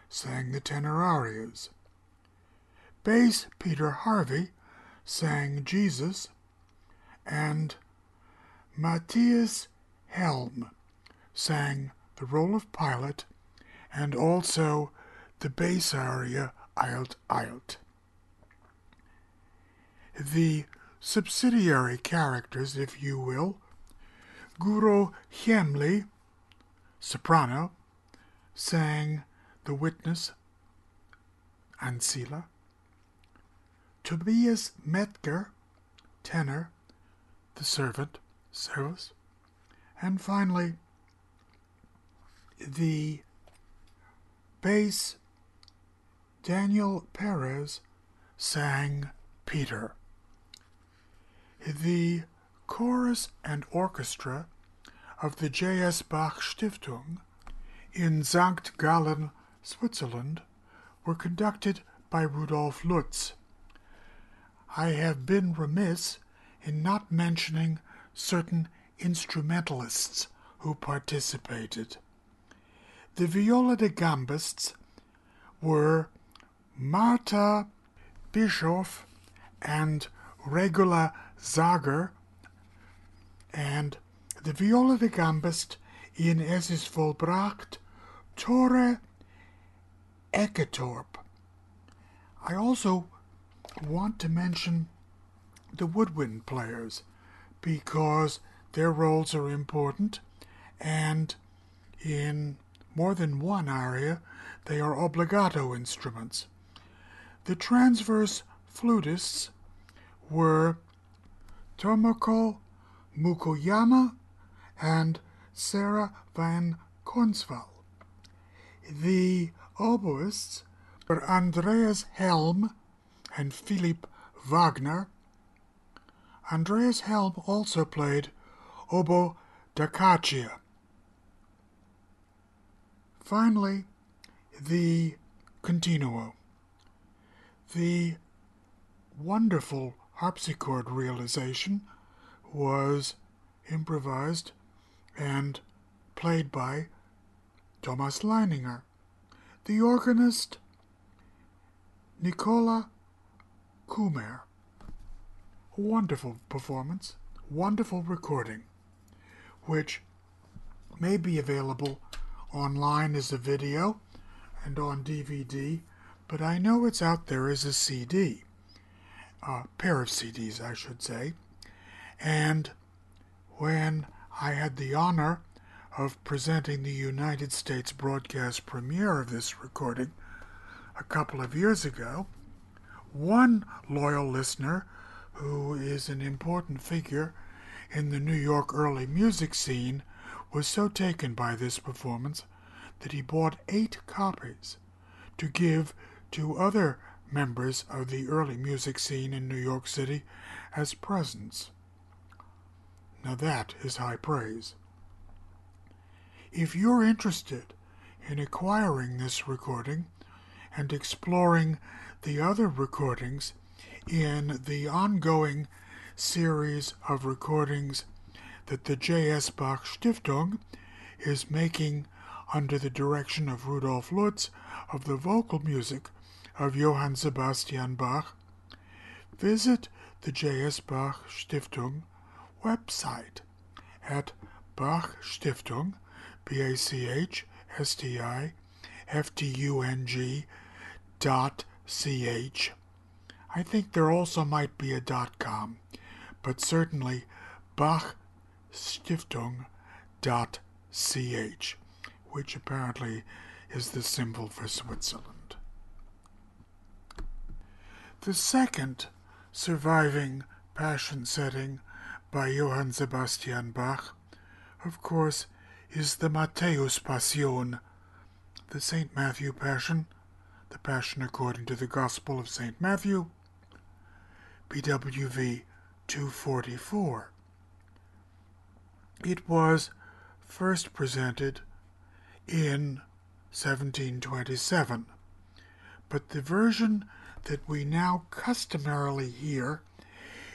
sang the tenor arias, bass Peter Harvey sang Jesus, and Matthias Helm sang the role of Pilate, and also the bass aria Eilt Eilt. The subsidiary characters, if you will, Guro Hjemli, soprano, sang The Witness, Ancilla. Tobias Mäthger, tenor, The Servant, service. And finally, the bass Daniel Perez sang Peter. The chorus and orchestra of the J.S. Bach Stiftung in St. Gallen, Switzerland, were conducted by Rudolf Lutz. I have been remiss in not mentioning certain instrumentalists who participated. The viola da gambists were Martha Bischoff and Regula Zager, and the viola da gambist in Es ist vollbracht, Tore Eketorp. I also want to mention the woodwind players because their roles are important, and in more than one aria, they are obligato instruments. The transverse flutists were Tomoko Mukoyama and Sarah van Cornewal. The oboists were Andreas Helm and Philipp Wagner. Andreas Helm also played oboe da caccia. Finally, the continuo. The wonderful harpsichord realization was improvised and played by Thomas Leininger. The organist, Nicola Cumer. Wonderful performance, wonderful recording, which may be available online as a video and on DVD, but I know it's out there as a CD, a pair of CDs, I should say. And when I had the honor of presenting the United States broadcast premiere of this recording a couple of years ago, one loyal listener who is an important figure in the New York early music scene was so taken by this performance that he bought eight copies to give to other members of the early music scene in New York City as presents. Now that is high praise. If you're interested in acquiring this recording and exploring the other recordings in the ongoing series of recordings that the J.S. Bach Stiftung is making under the direction of Rudolf Lutz of the vocal music of Johann Sebastian Bach, visit the J.S. Bach Stiftung website at Bach Stiftung, B A C H S T I F T U N G dot C H. I think there also might be a dot com, but certainly Bach Stiftung dot ch, which apparently is the symbol for Switzerland. The second surviving passion setting by Johann Sebastian Bach, of course, is the Matthäus Passion, the St. Matthew Passion, the Passion according to the Gospel of St. Matthew, BWV 244. It was first presented in 1727, but the version that we now customarily hear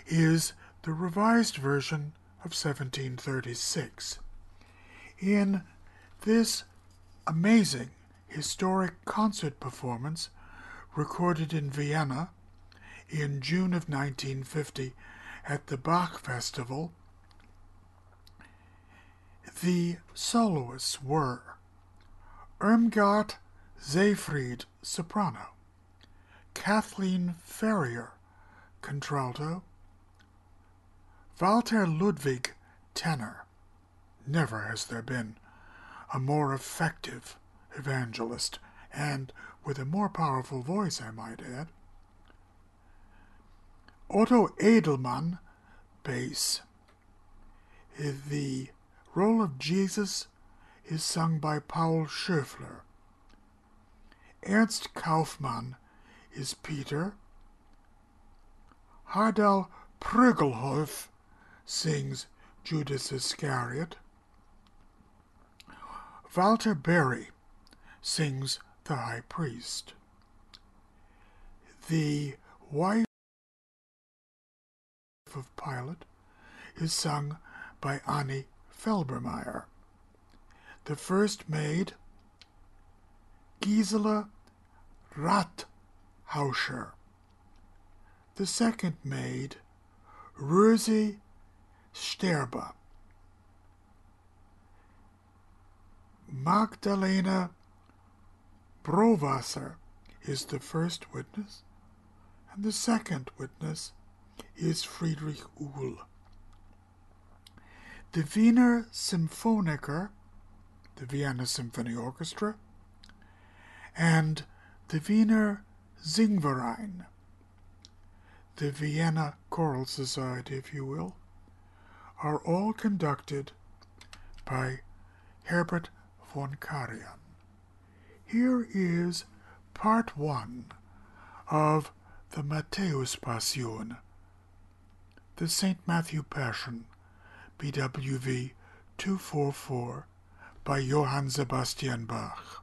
is the revised version of 1736. In this amazing historic concert performance recorded in Vienna in June of 1950 at the Bach Festival, the soloists were Irmgard Seefried, soprano, Kathleen Ferrier, contralto, Walter Ludwig, tenor. Never has there been a more effective evangelist, and with a more powerful voice, I might add. Otto Edelmann, bass. The role of Jesus is sung by Paul Schöffler. Ernst Kaufmann is Peter. Harald Pröglhöf sings Judas Iscariot. Walter Berry sings the high priest. The wife of Pilate is sung by Annie Felbermayr. The first maid, Gisela Rathauscher. The second maid, Rosi Sterba. Magdalena Browasser is the first witness, and the second witness is Friedrich Uhl. the Wiener Symphoniker, the Vienna Symphony Orchestra, and the Wiener Singverein, the Vienna Choral Society, if you will, are all conducted by Herbert von Karajan. Here is part one of the Matthäus Passion, the St. Matthew Passion, BWV 244 by Johann Sebastian Bach.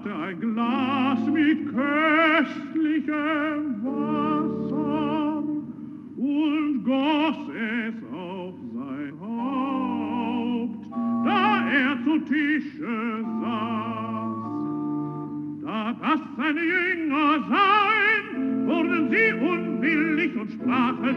Hatte ein Glas mit köstlichem Wasser und goss es auf sein Haupt, da er zu Tische saß. Da das seine Jünger seien, wurden sie unwillig und sprachen,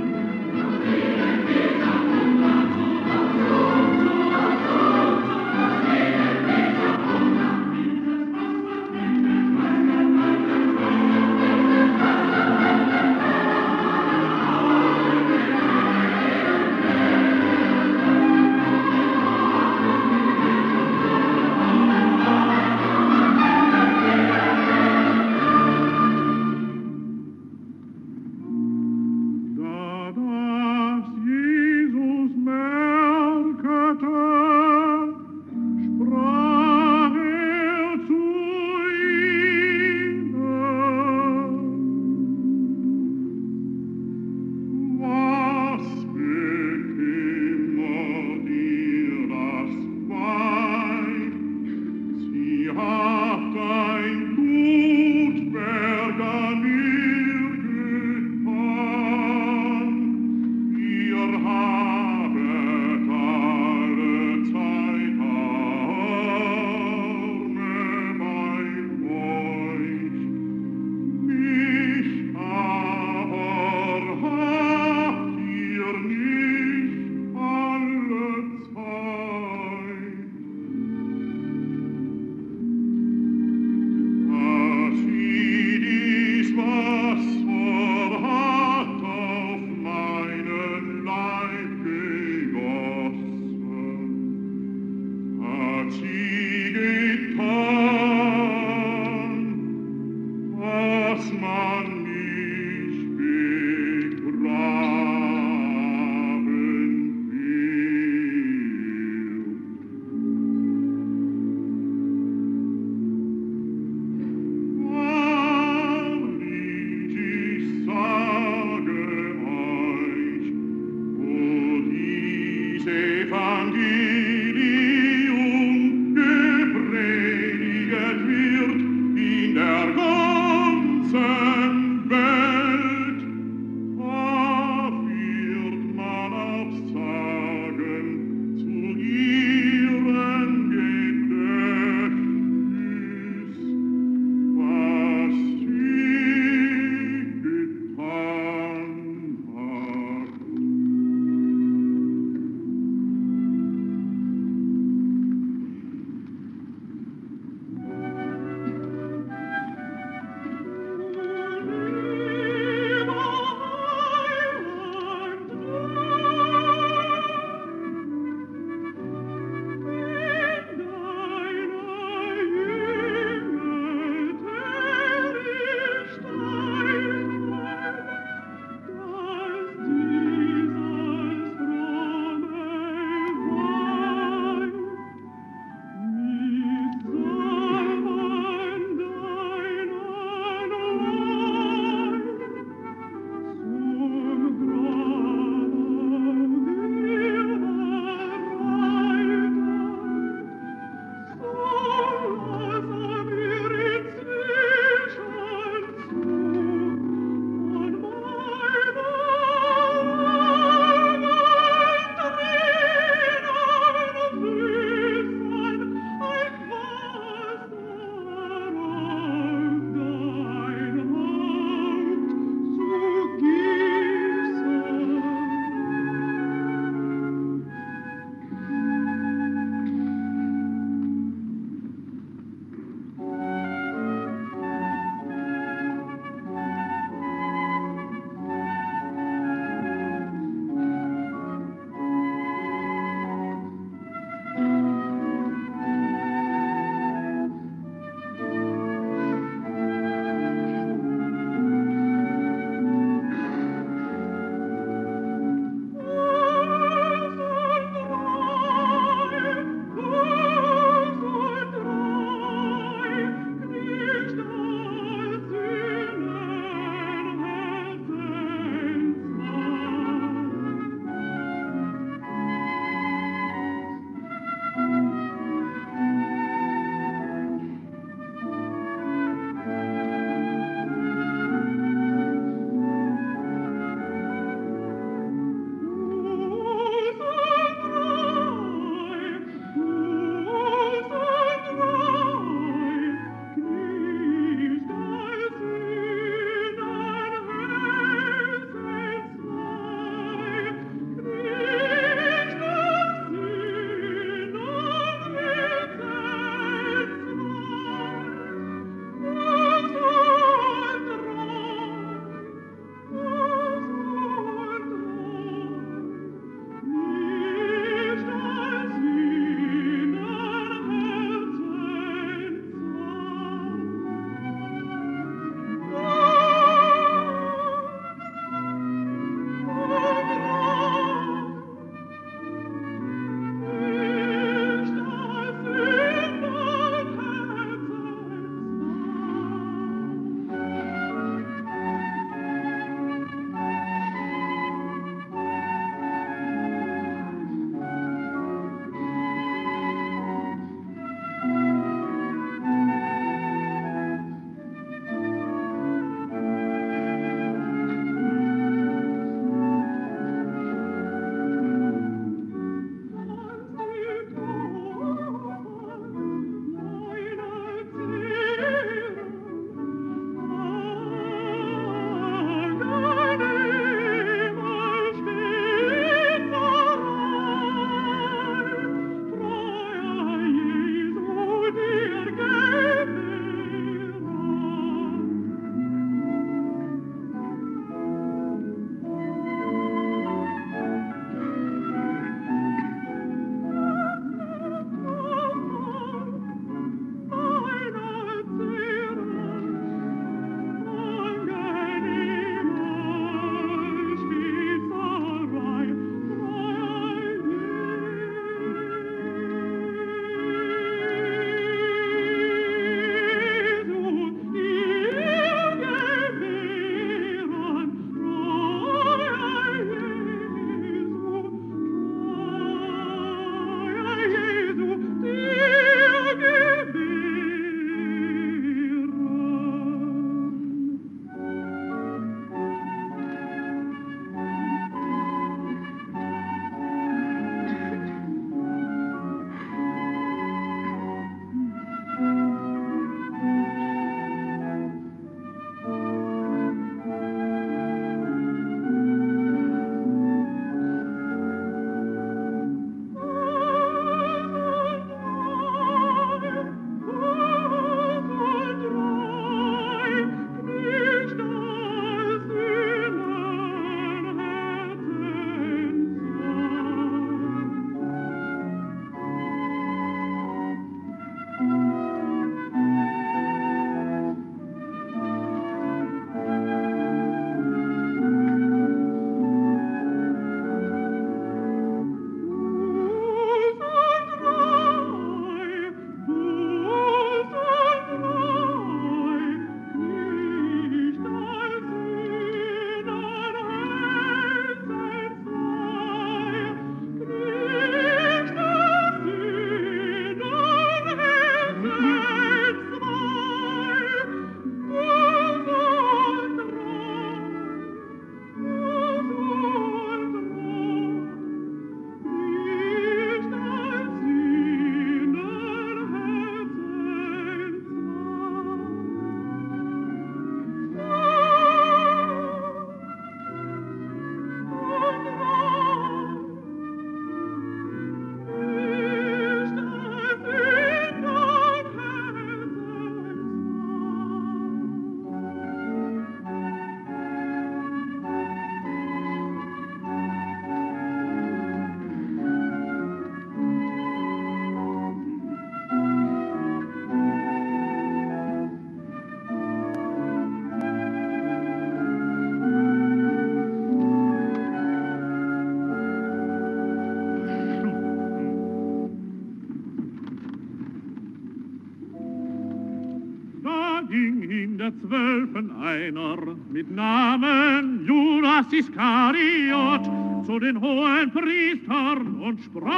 einer mit Namen Judas Iskariot zu den hohen Priestern und sprach,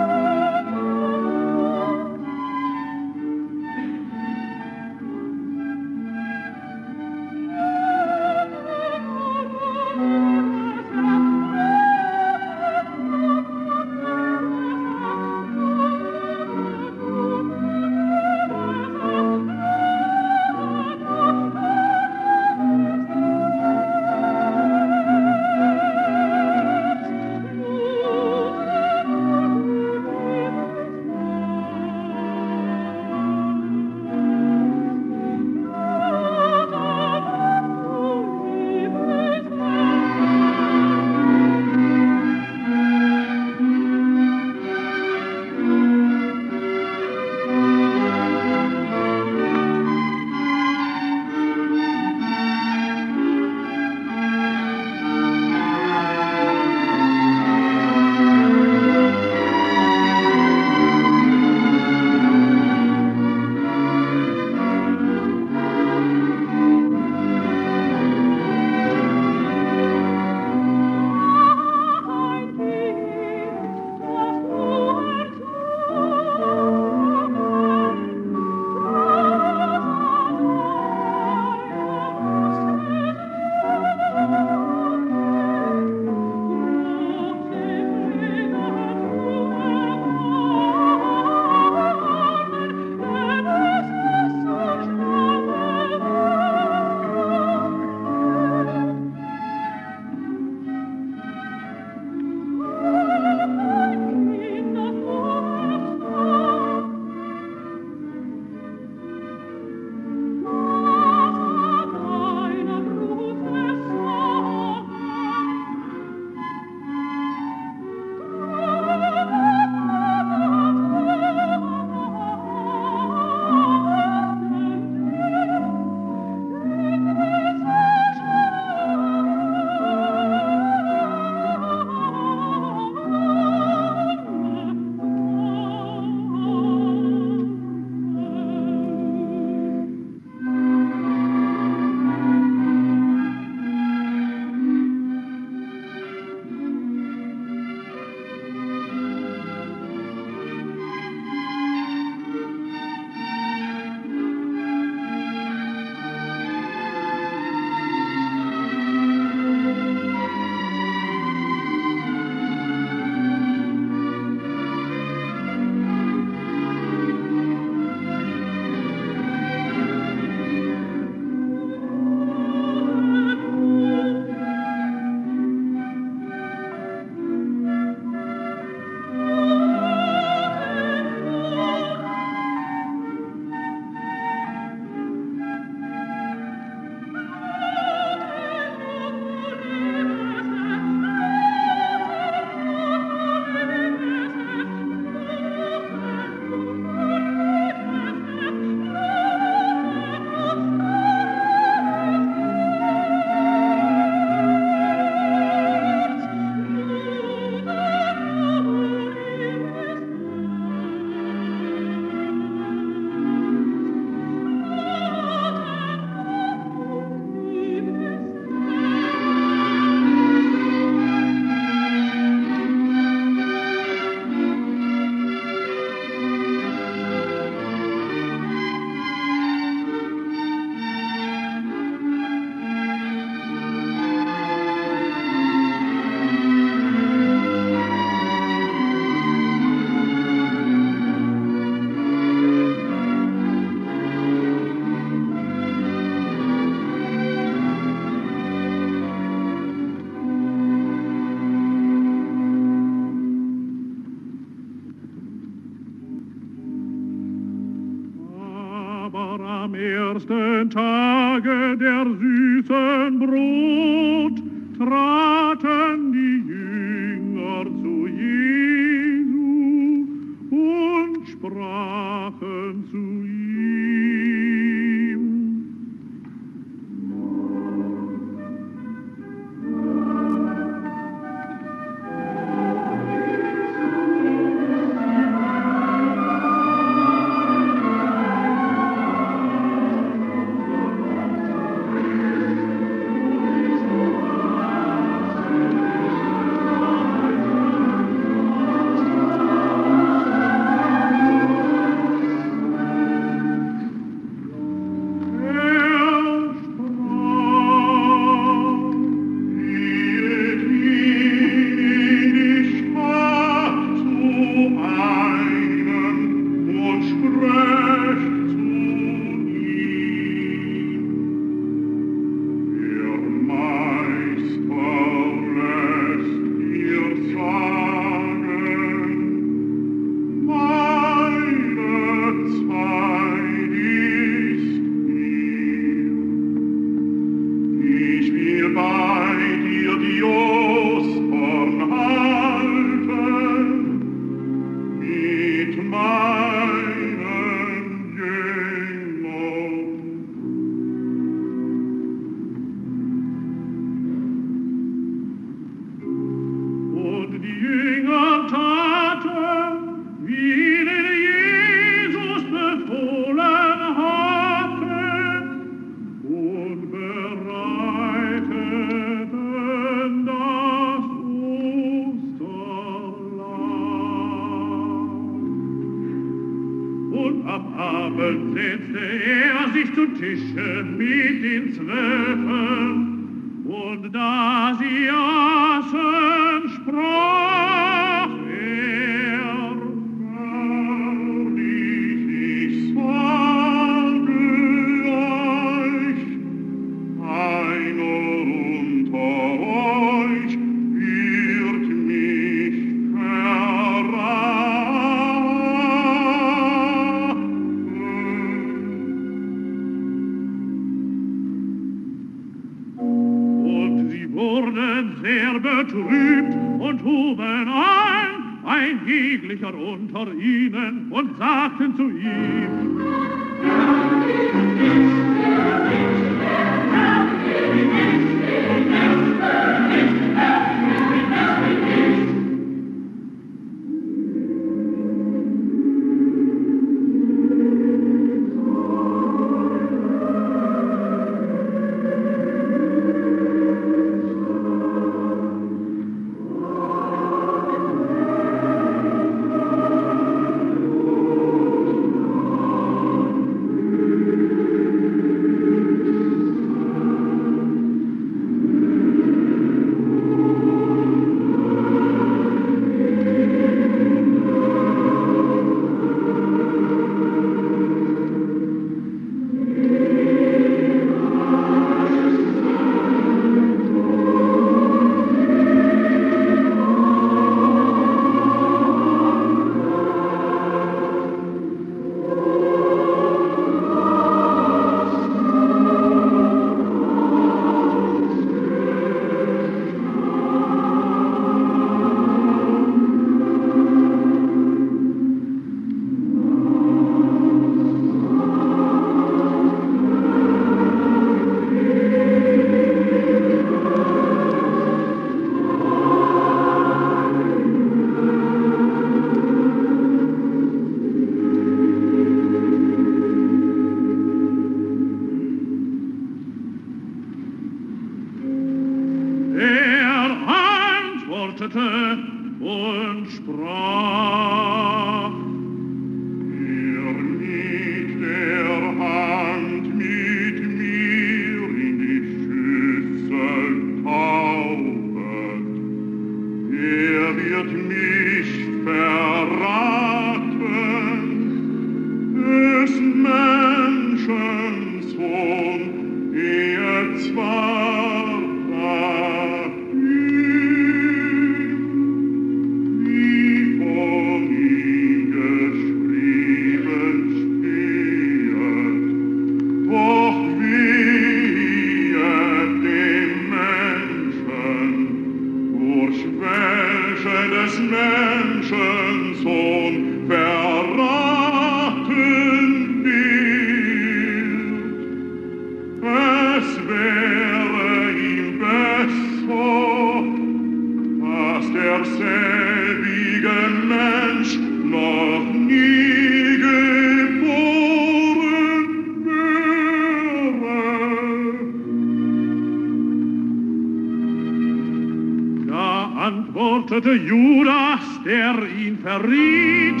der ihn verriet,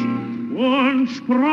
und sprach,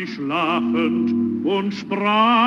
sie schlafend und sprach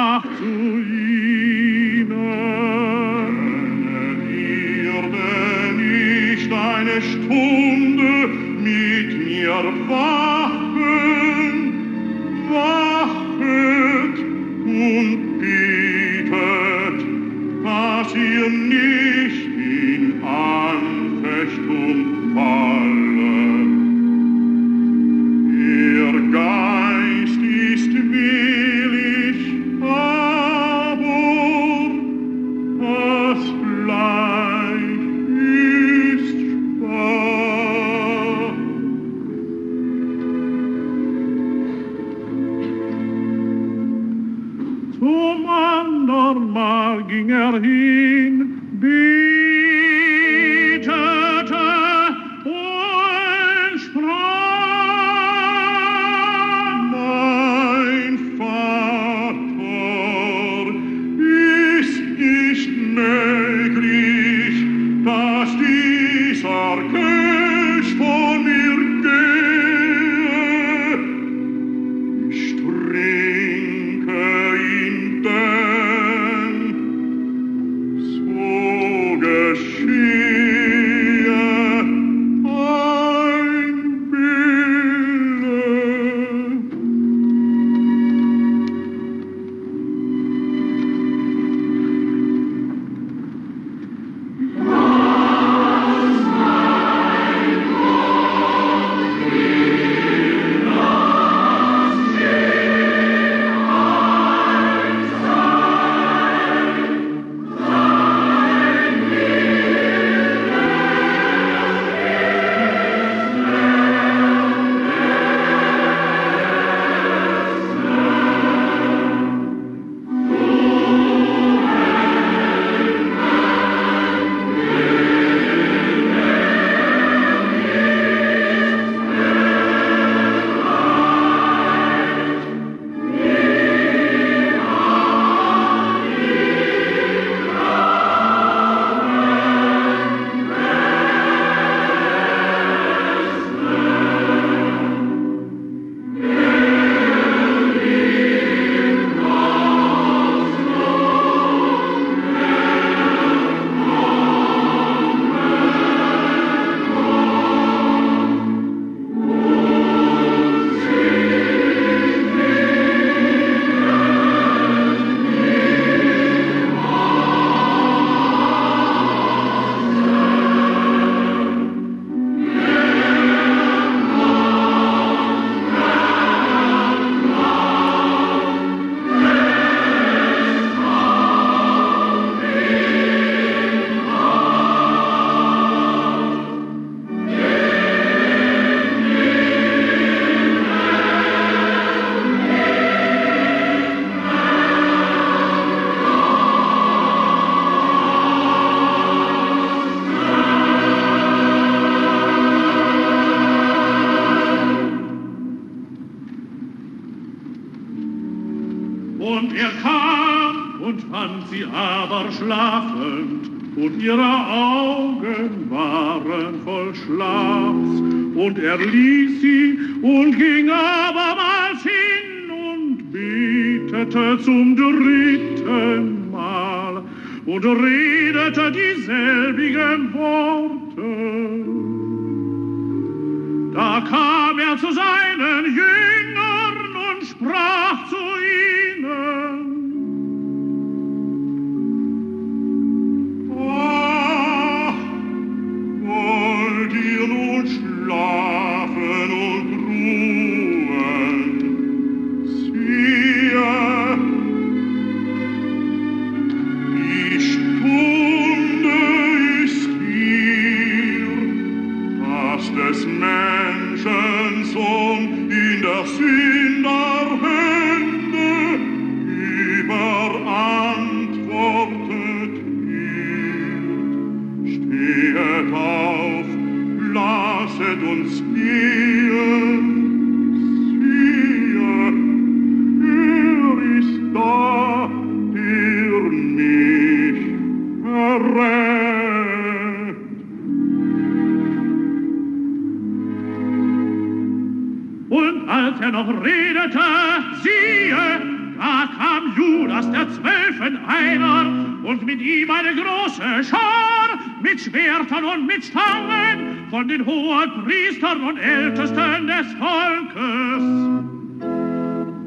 Herrn und Ältesten des Volkes.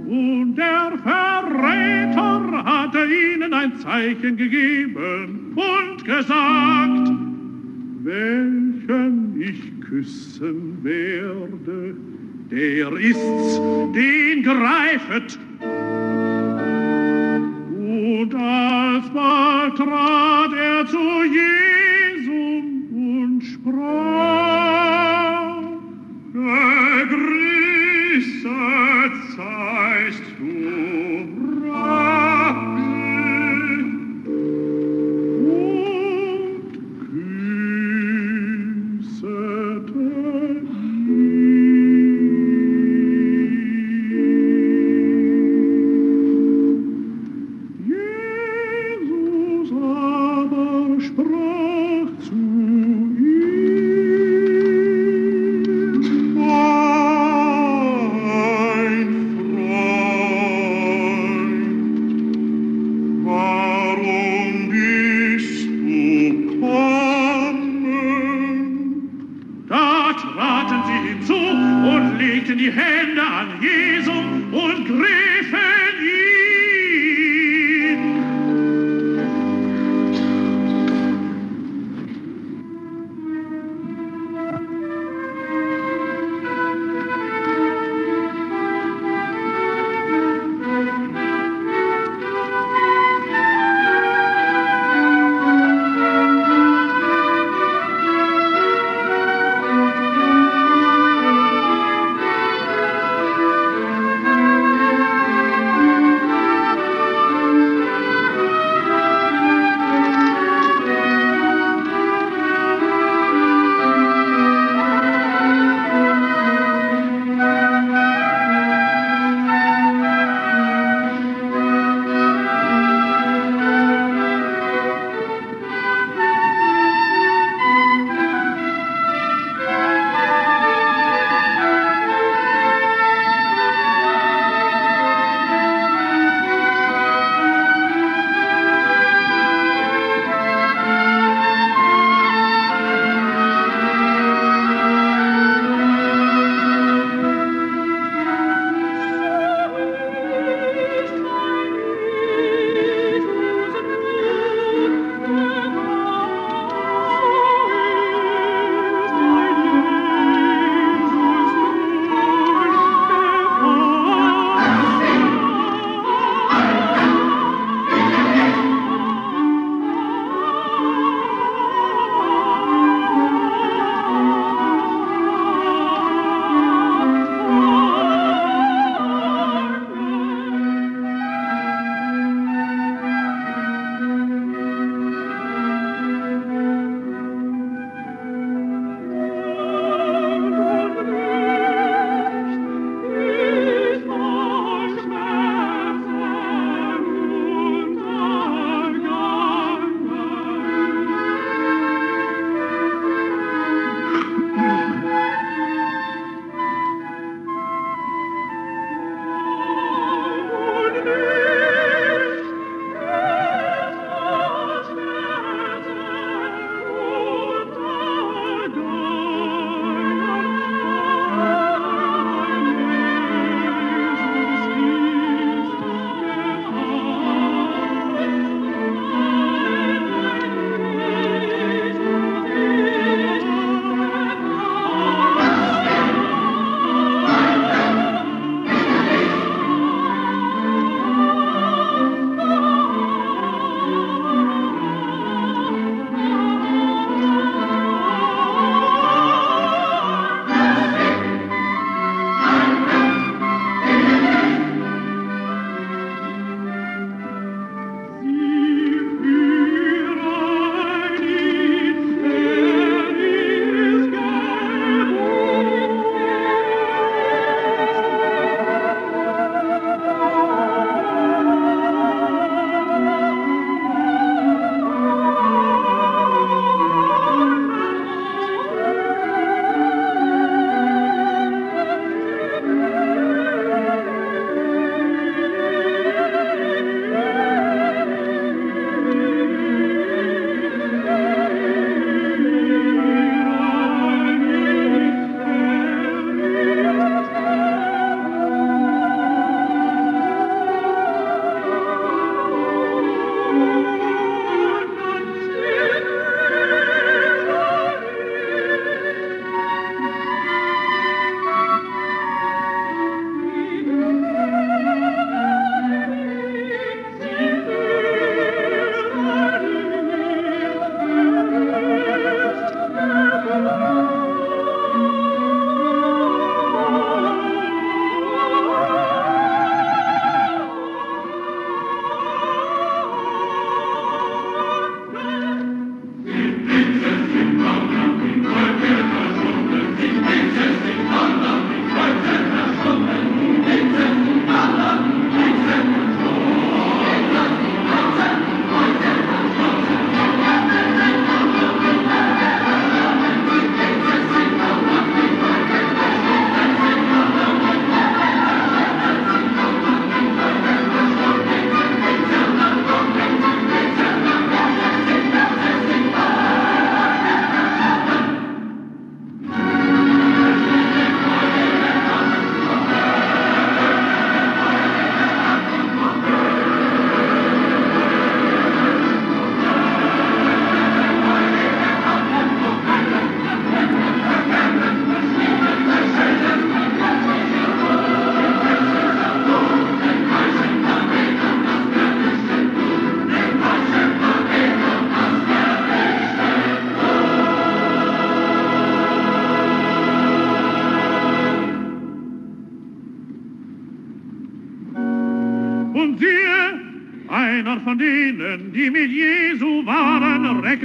Und der Verräter hatte ihnen ein Zeichen gegeben und gesagt, welchen ich küssen werde, der ist's, den greifet,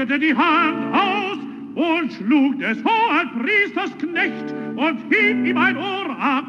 streckte die Hand aus und schlug des Hohenpriesters Knecht und hieb ihm ein Ohr ab.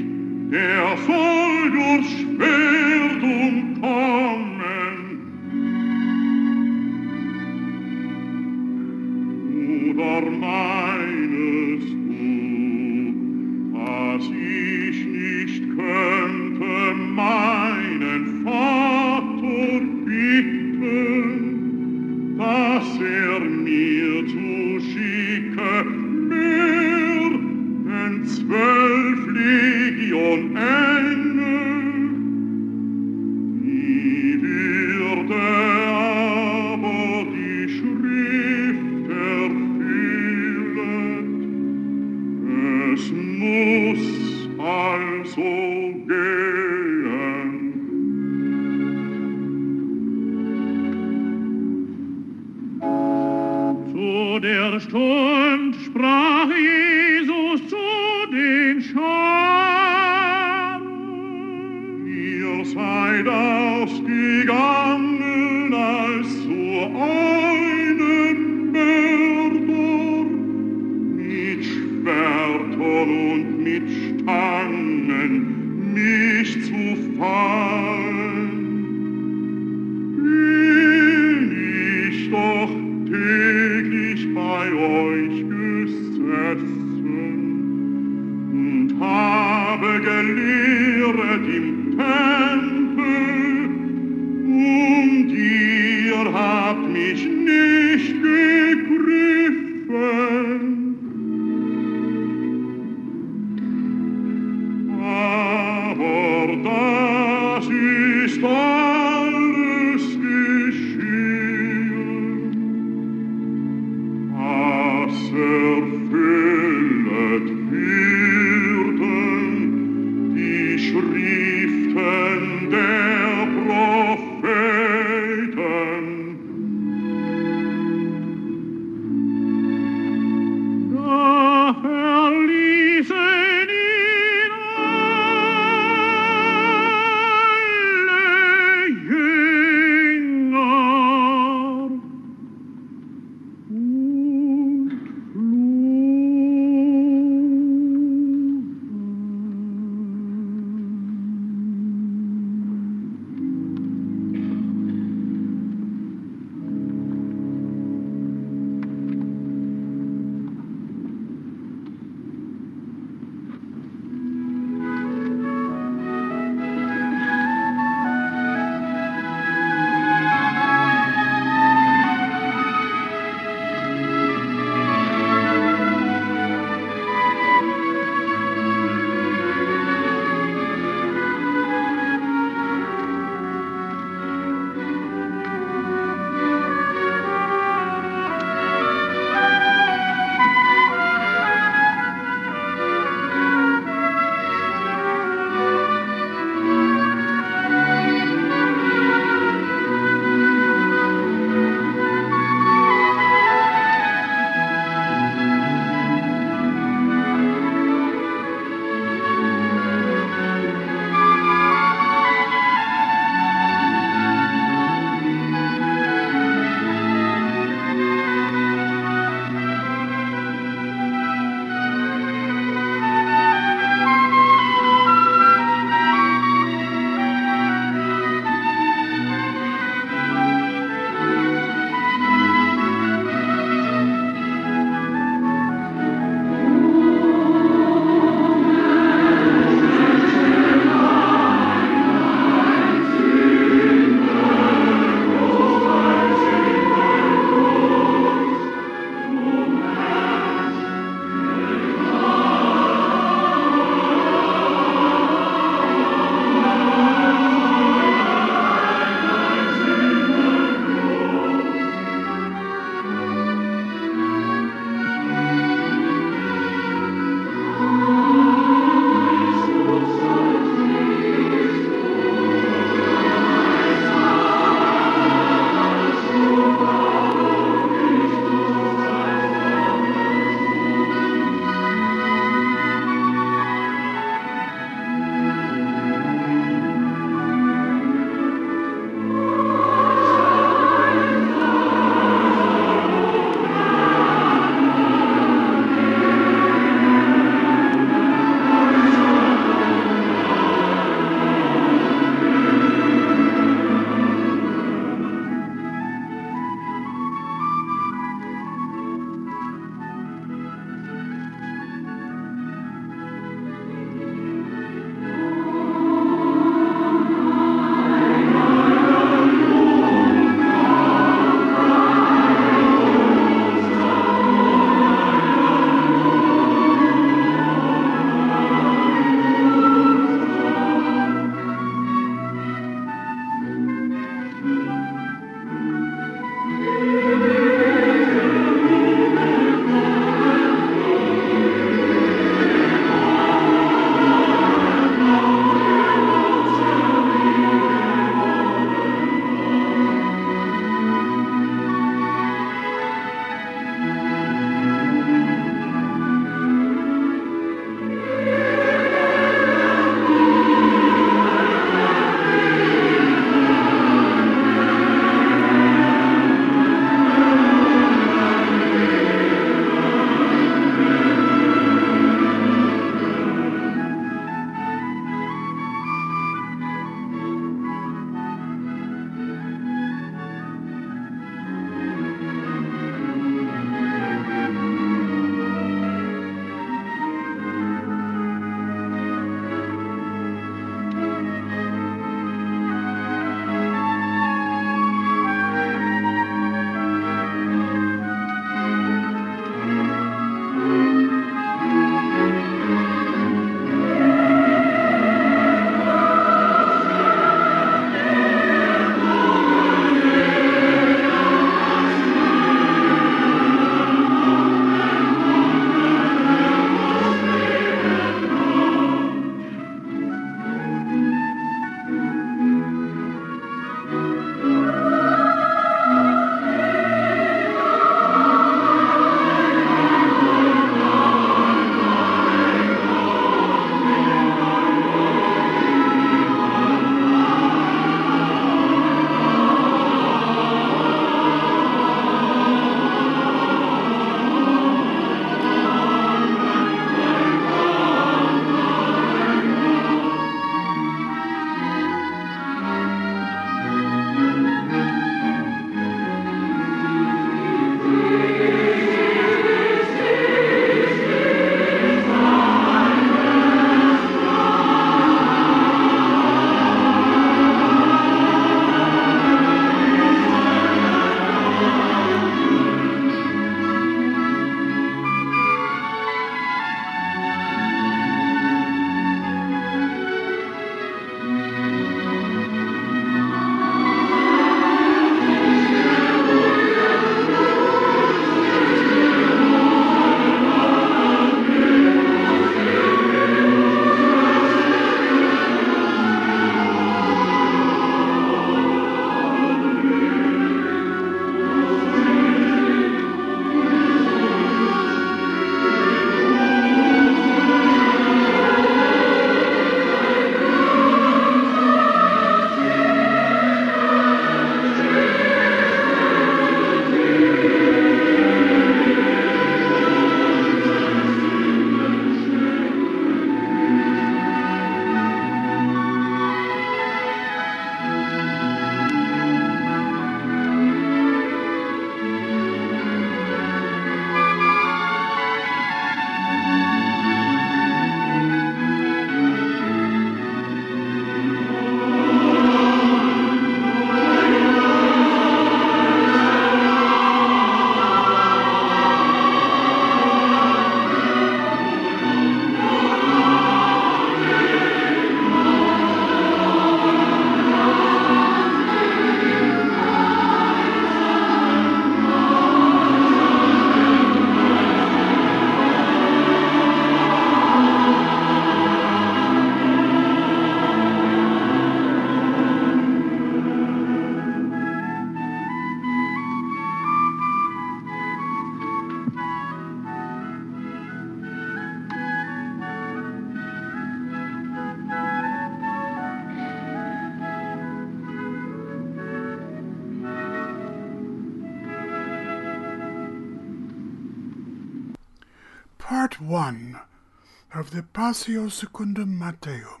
Passio Secundum Matthaeum,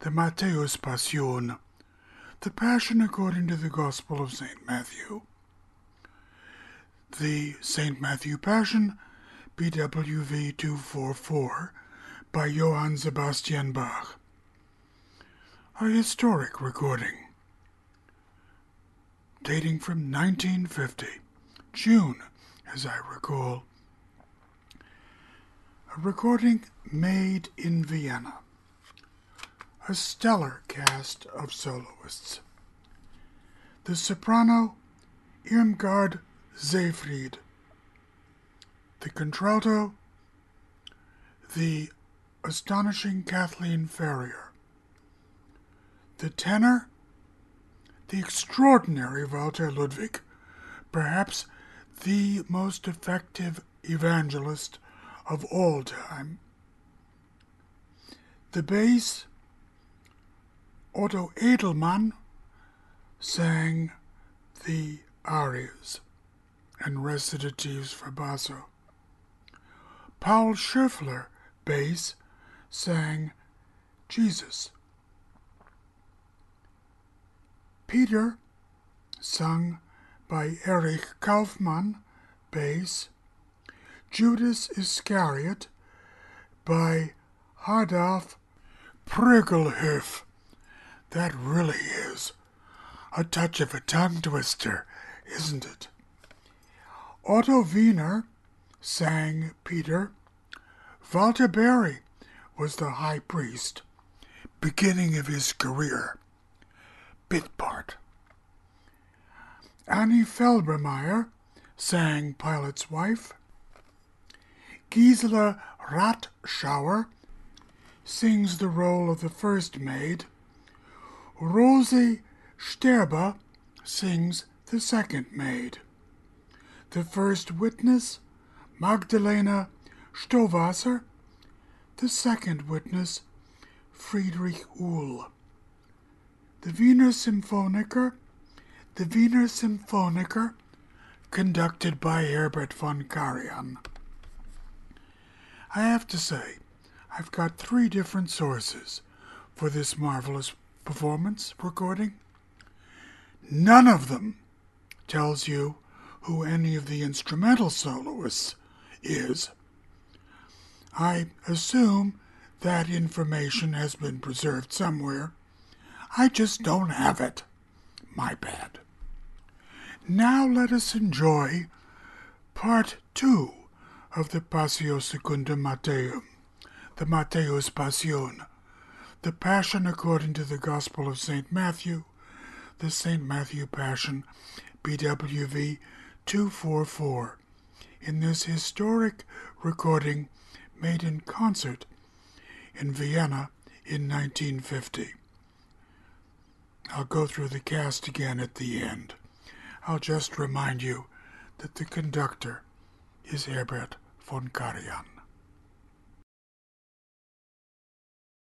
the Matthäus Passion, the Passion according to the Gospel of St. Matthew. The St. Matthew Passion, BWV 244, by Johann Sebastian Bach. A historic recording dating from 1950, June, as I recall. A recording made in Vienna. A stellar cast of soloists. The soprano, Irmgard Seefried. The contralto, the astonishing Kathleen Ferrier. The tenor, the extraordinary Walter Ludwig, perhaps the most effective evangelist of all time. The bass, Otto Edelmann, sang the arias and recitatives for basso. Paul Schöffler, bass, sang Jesus. Peter, sung by Erich Kaufmann, bass. Judas Iscariot by Harald Pröglhöf. That really is a touch of a tongue twister, isn't it? Otto Wiener sang Peter. Walter Berry was the high priest, beginning of his career. Bit part. Anny Felbermayer sang Pilate's Wife. Gisela Rathauscher sings the role of the first maid. Rosie Sterba sings the second maid. The first witness, Magdalena Stowasser. The second witness, Friedrich Uhl. The Wiener Symphoniker, the Wiener Symphoniker, conducted by Herbert von Karajan. I have to say, I've got three different sources for this marvelous performance recording. None of them tells you who any of the instrumental soloists is. I assume that information has been preserved somewhere. I just don't have it. My bad. Now let us enjoy part two of the Passio Secundum Matthaeum, the Matthäus Passion, the Passion according to the Gospel of St. Matthew, the St. Matthew Passion, BWV 244, in this historic recording made in concert in Vienna in 1950. I'll go through the cast again at the end. I'll just remind you that the conductor is Herbert von Karajan.